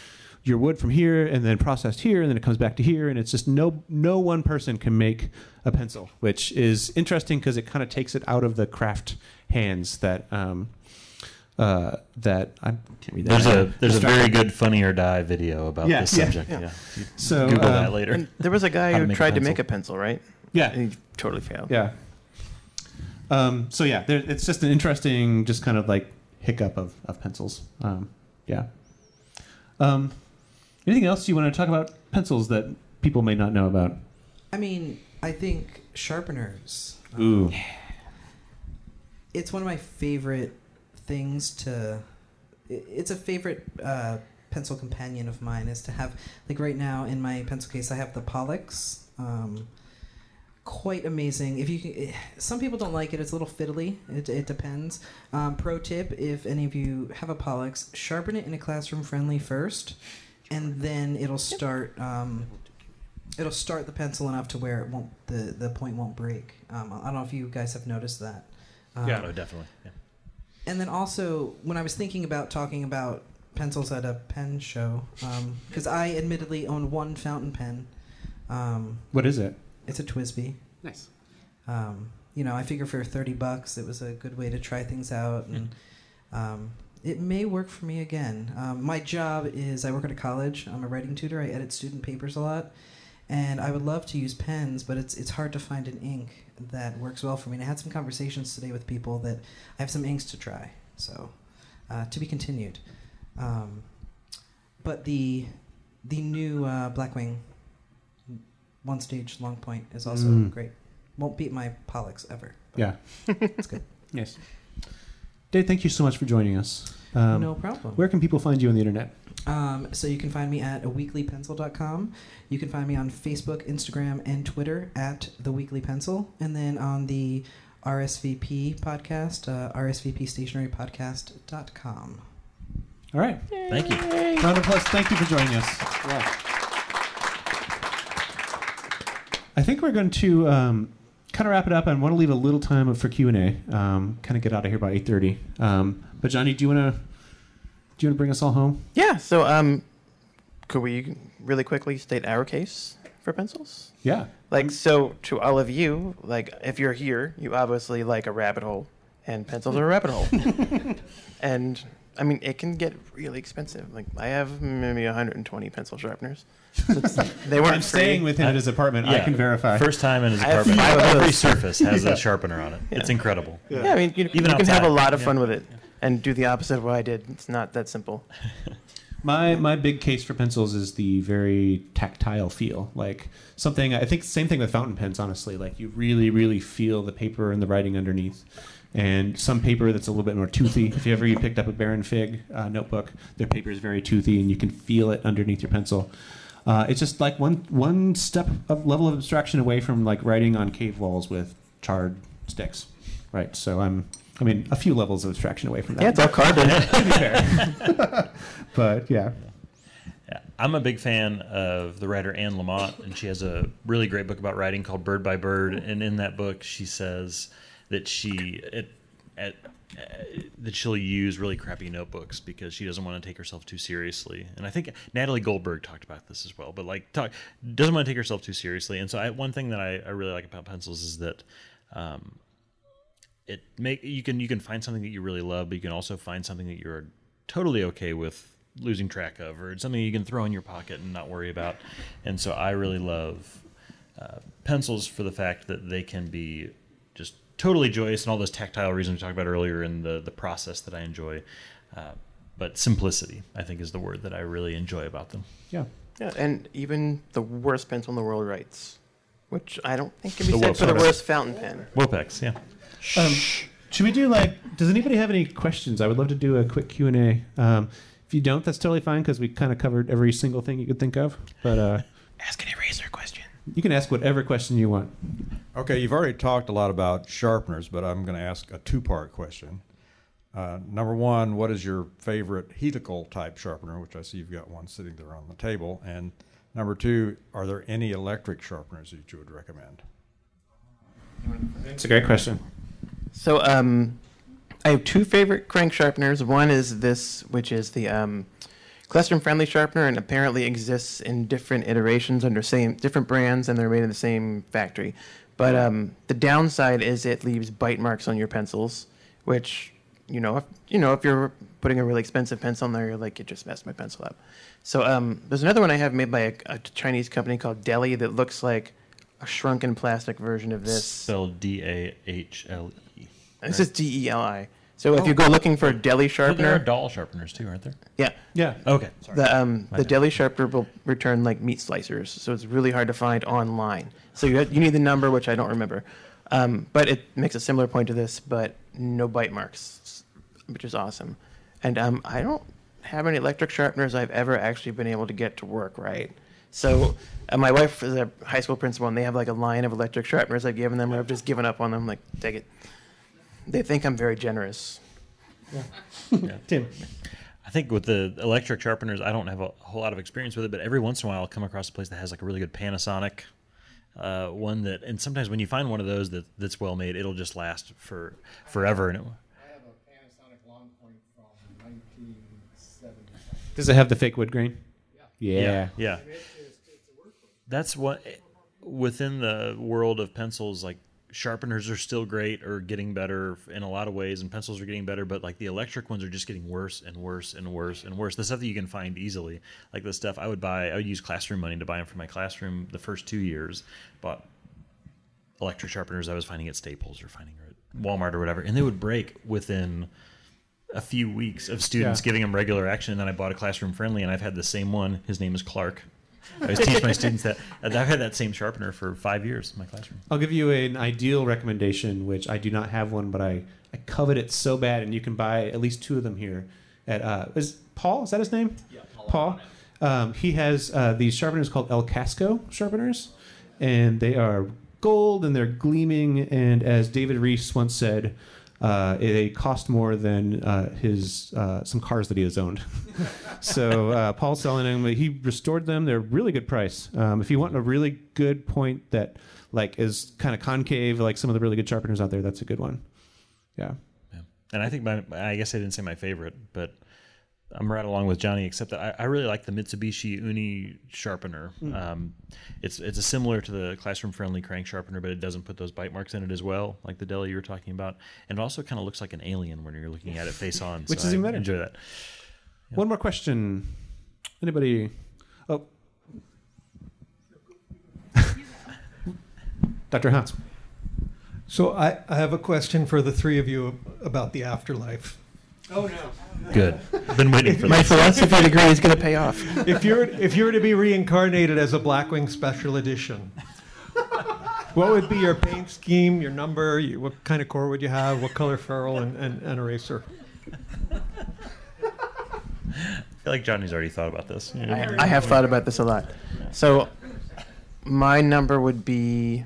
your wood from here and then processed here and then it comes back to here and it's just no no one person can make a pencil which is interesting because it kind of takes it out of the craft hands that um, uh, that I can't read that. There's a there's a very good Funny or Die video about Yeah, this yeah, subject. yeah. Yeah. You So, Google um, that later. And there was a guy How to who tried to make a pencil, right? yeah And he totally failed. Yeah. Um, so yeah, there, it's just an interesting, just kind of like hiccup of, of pencils. Um, yeah. Um, Anything else you want to talk about pencils that people may not know about? I mean, I think sharpeners. Ooh. It's one of my favorite things to. It's a favorite uh, pencil companion of mine is to have like right now in my pencil case I have the Pollux. Um, quite amazing. If you can, eh, some people don't like it. It's a little fiddly. It, it depends. Um, pro tip: If any of you have a Pollux, sharpen it in a classroom friendly first, and then it'll start. Um, it'll start the pencil enough to where it won't the the point won't break. Um, I don't know if you guys have noticed that. Um, Oh, definitely. Yeah. and then also, when I was thinking about talking about pencils at a pen show, because I admittedly own one fountain pen. Um, What is it? it's a TWSBI. Nice. Um, you know, I figure for thirty bucks, it was a good way to try things out, and um, it may work for me again. Um, my job is I work at a college. I'm a writing tutor. I edit student papers a lot, and I would love to use pens, but it's it's hard to find an ink that works well for me. And I had some conversations today with people that I have some inks to try. So, uh, to be continued. Um, but the the new uh, Blackwing one stage long point is also Mm. great. Won't beat my Pollux ever. Yeah. it's good. [laughs] Yes. Dade, thank you so much for joining us. Um, no problem. Where can people find you on the internet? Um, so you can find me at aweeklypencil.com. You can find me on Facebook, Instagram, and Twitter at the Weekly Pencil, and then on the RSVP podcast, uh, rsvpstationerypodcast.com. All right. Thank you. Round of applause. Thank you for joining us. Yeah. I think we're going to um, kind of wrap it up. I want to leave a little time for Q and A. Um, kind of get out of here by eight thirty. Um, but Johnny, do you want to do you want to bring us all home? Yeah. So, um, could we really quickly state our case for pencils? Yeah. Like, so to all of you, like, if you're here, you obviously like a rabbit hole, and pencils are a rabbit hole. [laughs] and I mean, it can get really expensive. Like, I have maybe 120 pencil sharpeners. [laughs] they weren't I'm staying with him at his apartment. I can verify. First time in his apartment. five of Every those. surface has Yeah. a sharpener on it. It's incredible. Yeah, I mean, you, Even you can have a lot of Yeah. fun with it, and do the opposite of what I did. It's not that simple. [laughs] My my big case for pencils is the very tactile feel. Like something I think same thing with fountain pens. Honestly, like you really really feel the paper and the writing underneath. And some paper that's a little bit more toothy. If you ever you picked up a Baron Fig uh, notebook, their paper is very toothy, and you can feel it underneath your pencil. Uh, it's just like one one step of level of abstraction away from like writing on cave walls with charred sticks, right? So I'm, I mean, a few levels of abstraction away from that. Yeah, it's all carbon. [laughs] to be fair. [laughs] but yeah, Yeah, I'm a big fan of the writer Anne Lamott, and she has a really great book about writing called Bird by Bird. And in that book, she says that she it, at, uh, that she'll use really crappy notebooks because she doesn't want to take herself too seriously. And I think Natalie Goldberg talked about this as well. But like, talk doesn't want to take herself too seriously. And so, I, one thing that I, I really like about pencils is that. Um, it make you can you can find something that you really love, but you can also find something that you're totally okay with losing track of, or something you can throw in your pocket and not worry about. And so I really love uh, pencils for the fact that they can be just totally joyous and all those tactile reasons we talked about earlier, in the the process that I enjoy. Uh, but simplicity, I think, is the word that I really enjoy about them. yeah. Yeah, and even the worst pencil in the world writes, which I don't think can be The said world's for the worst fountain pen. Wopex, yeah. Um, should we do like? Does anybody have any questions? I would love to do a quick Q and A. Um, if you don't, that's totally fine because we kind of covered every single thing you could think of. But uh, Ask an eraser question. You can ask whatever question you want. Okay, you've already talked a lot about sharpeners, but I'm going to ask a two part question. Uh, number one, what is your favorite helical type sharpener, which I see you've got one sitting there on the table? And number two, are there any electric sharpeners that you would recommend? It's a great question. So, um, I have two favorite crank sharpeners. One is this, which is the um, classroom friendly sharpener, and apparently exists in different iterations under same different brands, and they're made in the same factory. But um, the downside is it leaves bite marks on your pencils, which you know, if, you know, if you're putting a really expensive pencil on there, you're like, it just messed my pencil up. So um, there's another one I have made by a, a Chinese company called Deli that looks like a shrunken plastic version of this. Spelled D A H L E. This is D E L I. So if you go looking for a deli But there are sharpener, Dahle sharpeners too, aren't there? yeah, Yeah. Okay. Sorry. the um, the bad. deli sharpener will return like meat slicers, so it's really hard to find online. So you you need the number, which I don't remember, um, but it makes a similar point to this, but no bite marks, which is awesome. And um, I don't have any electric sharpeners I've ever actually been able to get to work right. So uh, my wife is a high school principal, and they have like a line of electric sharpeners I've given them. Where I've just given up on them, like take it. They think I'm very generous. Yeah. [laughs] Tim. I think with the electric sharpeners, I don't have a whole lot of experience with it, but every once in a while I'll come across a place that has like a really good Panasonic uh, one that, and sometimes when you find one of those that that's well made, it'll just last for forever. And it, I have a Panasonic Long Point from 1970. Does it have the fake wood grain? yeah, Yeah. yeah. That's what within the world of pencils, like sharpeners are still great or getting better in a lot of ways, and pencils are getting better, but like the electric ones are just getting worse and worse and worse and worse. The stuff that you can find easily, like the stuff I would buy, I would use classroom money to buy them for my classroom the first two years, but electric sharpeners I was finding at Staples or finding at Walmart or whatever, and they would break within a few weeks of students Yeah. giving them regular action. And then I bought a classroom friendly, and I've had the same one. His name is Clark. I always teach my students that. I've had that same sharpener for five years in my classroom. I'll give you an ideal recommendation, which I do not have one, but I, I covet it so bad, and you can buy at least two of them here. At uh, is Paul? Is that his name? Yeah, Paul. Um, he has uh, these sharpeners called El Casco sharpeners, and they are gold and they're gleaming. And as David Rees once said, uh, they cost more than uh, his uh, some cars that he has owned. [laughs] so uh, Paul's selling them. He restored them. They're really good price. Um, if you want a really good point that like is kind of concave, like some of the really good sharpeners out there, that's a good one. Yeah. Yeah. And I think my, I guess I didn't say my favorite, but I'm right along with Johnny, except that I, I really like the Mitsubishi Uni sharpener. Mm. Um, it's it's a similar to the classroom friendly crank sharpener, but it doesn't put those bite marks in it as well, like the deli you were talking about. And it also kind of looks like an alien when you're looking at it face on. [laughs] Which so is even I better. Enjoy that. One more question. Anybody? Oh. [laughs] Dr. Hans. So I, I have a question for the three of you about the afterlife. Oh no. Good. I've been waiting for My this. philosophy degree is going to pay off. If you're if you were to be reincarnated as a Blackwing Special Edition, what would be your paint scheme, your number, you, what kind of core would you have, what color ferrule and, and, and eraser? I feel like Johnny's already thought about this. I, I have thought about this a lot. So, my number would be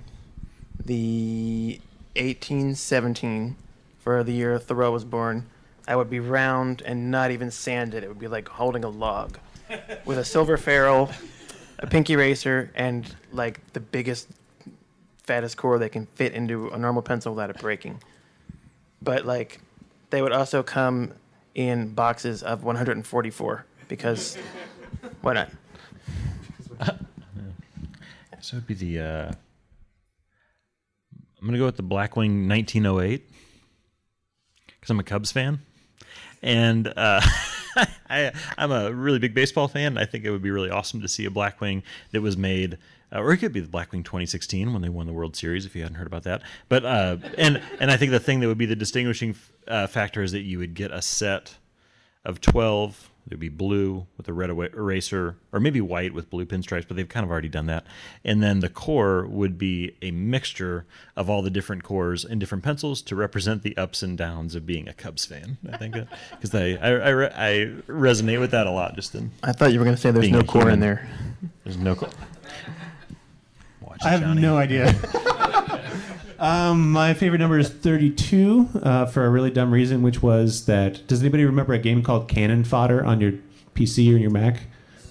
the 1817 for the year Thoreau was born. I would be round and not even sanded. It would be like holding a log with a silver ferrule, a pink eraser, and like the biggest, fattest core that can fit into a normal pencil without it breaking. But like, they would also come in boxes of 144 because why not? [laughs] So it'd be the. Uh, I'm gonna go with the Blackwing 1908 because I'm a Cubs fan, and uh, [laughs] I, I'm a really big baseball fan. I think it would be really awesome to see a Blackwing that was made. Uh, or it could be the Blackwing 2016 when they won the World Series. If you hadn't heard about that, but uh, and and I think the thing that would be the distinguishing uh, factor is that you would get a set of 12 there'd be blue with a red eraser or maybe white with blue pinstripes but they've kind of already done that and then the core would be a mixture of all the different cores and different pencils to represent the ups and downs of being a cubs fan i think uh, because I, I, I, I resonate with that a lot just in I thought you were going to say there's no core human. in there. there's no core I have Johnny. no idea. [laughs] um, my favorite number is 32 uh, for a really dumb reason, which was that. Does anybody remember a game called Cannon Fodder on your PC or your Mac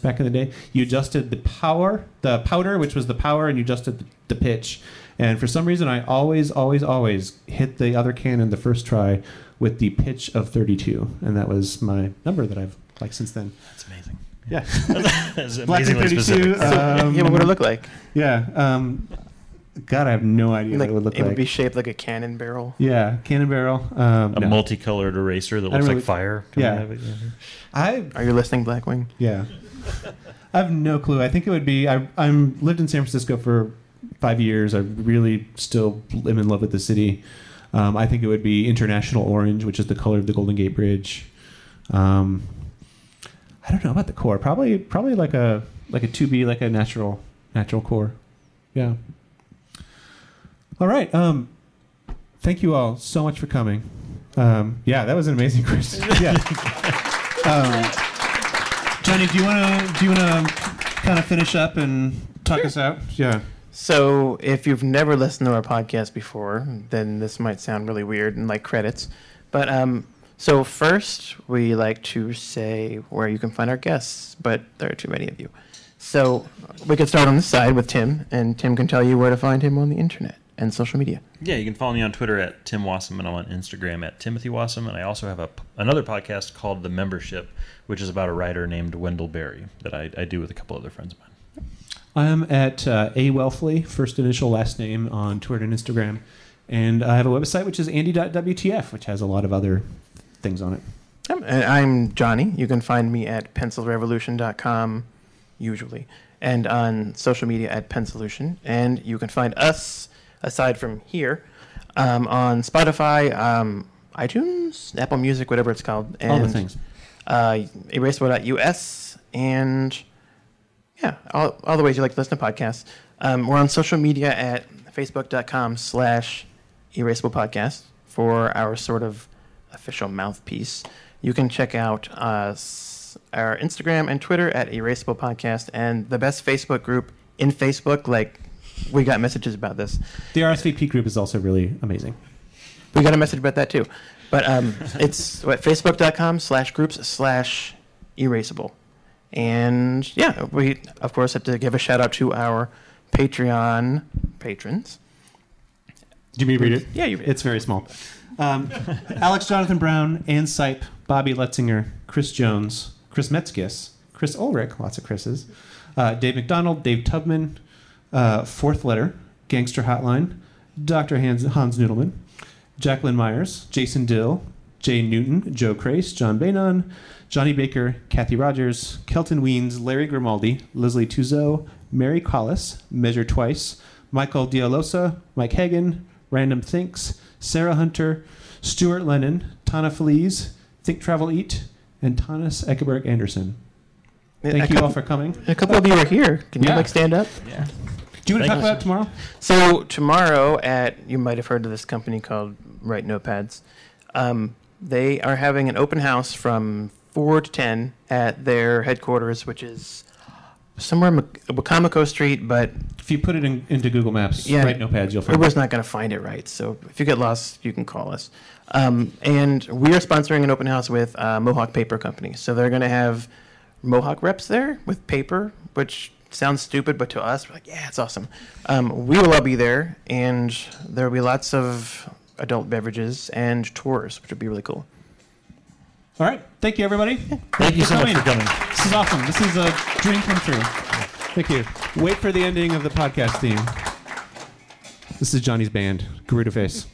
back in the day? You adjusted the power, the powder, which was the power, and you adjusted the, the pitch. And for some reason, I always, always, always hit the other cannon the first try with the pitch of 32, and that was my number that I've liked since then. that's amazing Yeah. [laughs] that's Black amazingly 32. specific Um, [laughs] yeah, what would it look like? Yeah. Um, God, I have no idea Like, what it would look it like. would be shaped like a cannon barrel. yeah, cannon barrel. Um, a no. multicolored eraser that looks really- like fire coming yeah. out of it. I Are you listening, Blackwing? yeah. I have no clue. I think it would be. I I'm lived in San Francisco for five years. I really still am in love with the city. Um, I think it would be international orange, which is the color of the Golden Gate Bridge. Um, I don't know about the core. Probably probably like a like a two B, like a natural natural core. Yeah. All right. Um, thank you all so much for coming. Um, yeah, that was an amazing [laughs] question. [laughs] yeah. Um, Johnny, do you want to do you want to kind of finish up and talk us out? Yeah. So, if you've never listened to our podcast before, then this might sound really weird and like credits. But um, so first, we like to say where you can find our guests, but there are too many of you. So we could start on this side with Tim, and Tim can tell you where to find him on the internet and social media. Yeah, you can follow me on Twitter at Tim Wasem and I'm on Instagram at Timothy Wasem. And I also have a, another podcast called The Membership, which is about a writer named Wendell Berry that I, I do with a couple other friends of mine. I am at uh, A Welfle, first initial last name on Twitter and Instagram. And I have a website which is andy.wtf, which has a lot of other things on it. And I'm Johnny. You can find me at pencilrevolution.com, usually, and on social media at Pensolution. And you can find us, aside from here, um, on Spotify, um, iTunes, Apple Music, whatever it's called. And, All the things. Uh, erasable.us, and yeah, all, all the ways you like to listen to podcasts. Um, we're on social media at facebook.com slash erasable podcast for our sort of official mouthpiece. You can check out us, our Instagram and Twitter at erasable podcast and the best Facebook group in Facebook. Like, we got messages about this. The RSVP group is also really amazing. We got a message about that too. But um, [laughs] it's what facebook.com slash groups slash erasable. And yeah, we of course have to give a shout out to our Patreon patrons. Do you mean read it? Yeah, you read It's very small. Um, [laughs] Alex Jonathan Brown, Ann Sipe, Bobby Letzinger, Chris Jones, Chris Metzgis, Chris Ulrich, lots of Chris's, uh, Dave McDonald, Dave Tubman, uh, Fourth Letter, Gangster Hotline, Dr. Hans, Hans Noodleman, Jacqueline Myers, Jason Dill, Jay Newton, Joe Crace, John Bainon, Johnny Baker, Kathy Rogers, Kelton Weens, Larry Grimaldi, Leslie Tuzo, Mary Collis, Measure Twice, Michael Dialosa, Mike Hagan, Random Thinks, Sarah Hunter, Stuart Lennon, Tana Feliz, Think Travel Eat, and Thomas Eckeberg Anderson. A Thank you all for coming. A couple of you are here. Can you like stand up? Yeah. Do you want to talk you. about tomorrow? So tomorrow at you might have heard of this company called Write Notepads. Um, they are having an open house from four to ten at their headquarters, which is somewhere in Mc- Wicomico Street, but If you put it in, into Google Maps, Yeah. write notepads, you'll find Uber's it. not going to find it right. So if you get lost, you can call us. Um, and we are sponsoring an open house with uh, Mohawk Paper Company. So they're going to have Mohawk reps there with paper, which sounds stupid, but to us, we're like, yeah, it's awesome. Um, we will all be there, and there will be lots of adult beverages and tours, which would be really cool. All right. Thank you, everybody. Thank you so much for coming. This is awesome. This is a dream come true. Thank you. Wait for the ending of the podcast theme. This is Johnny's band, Garuda Face.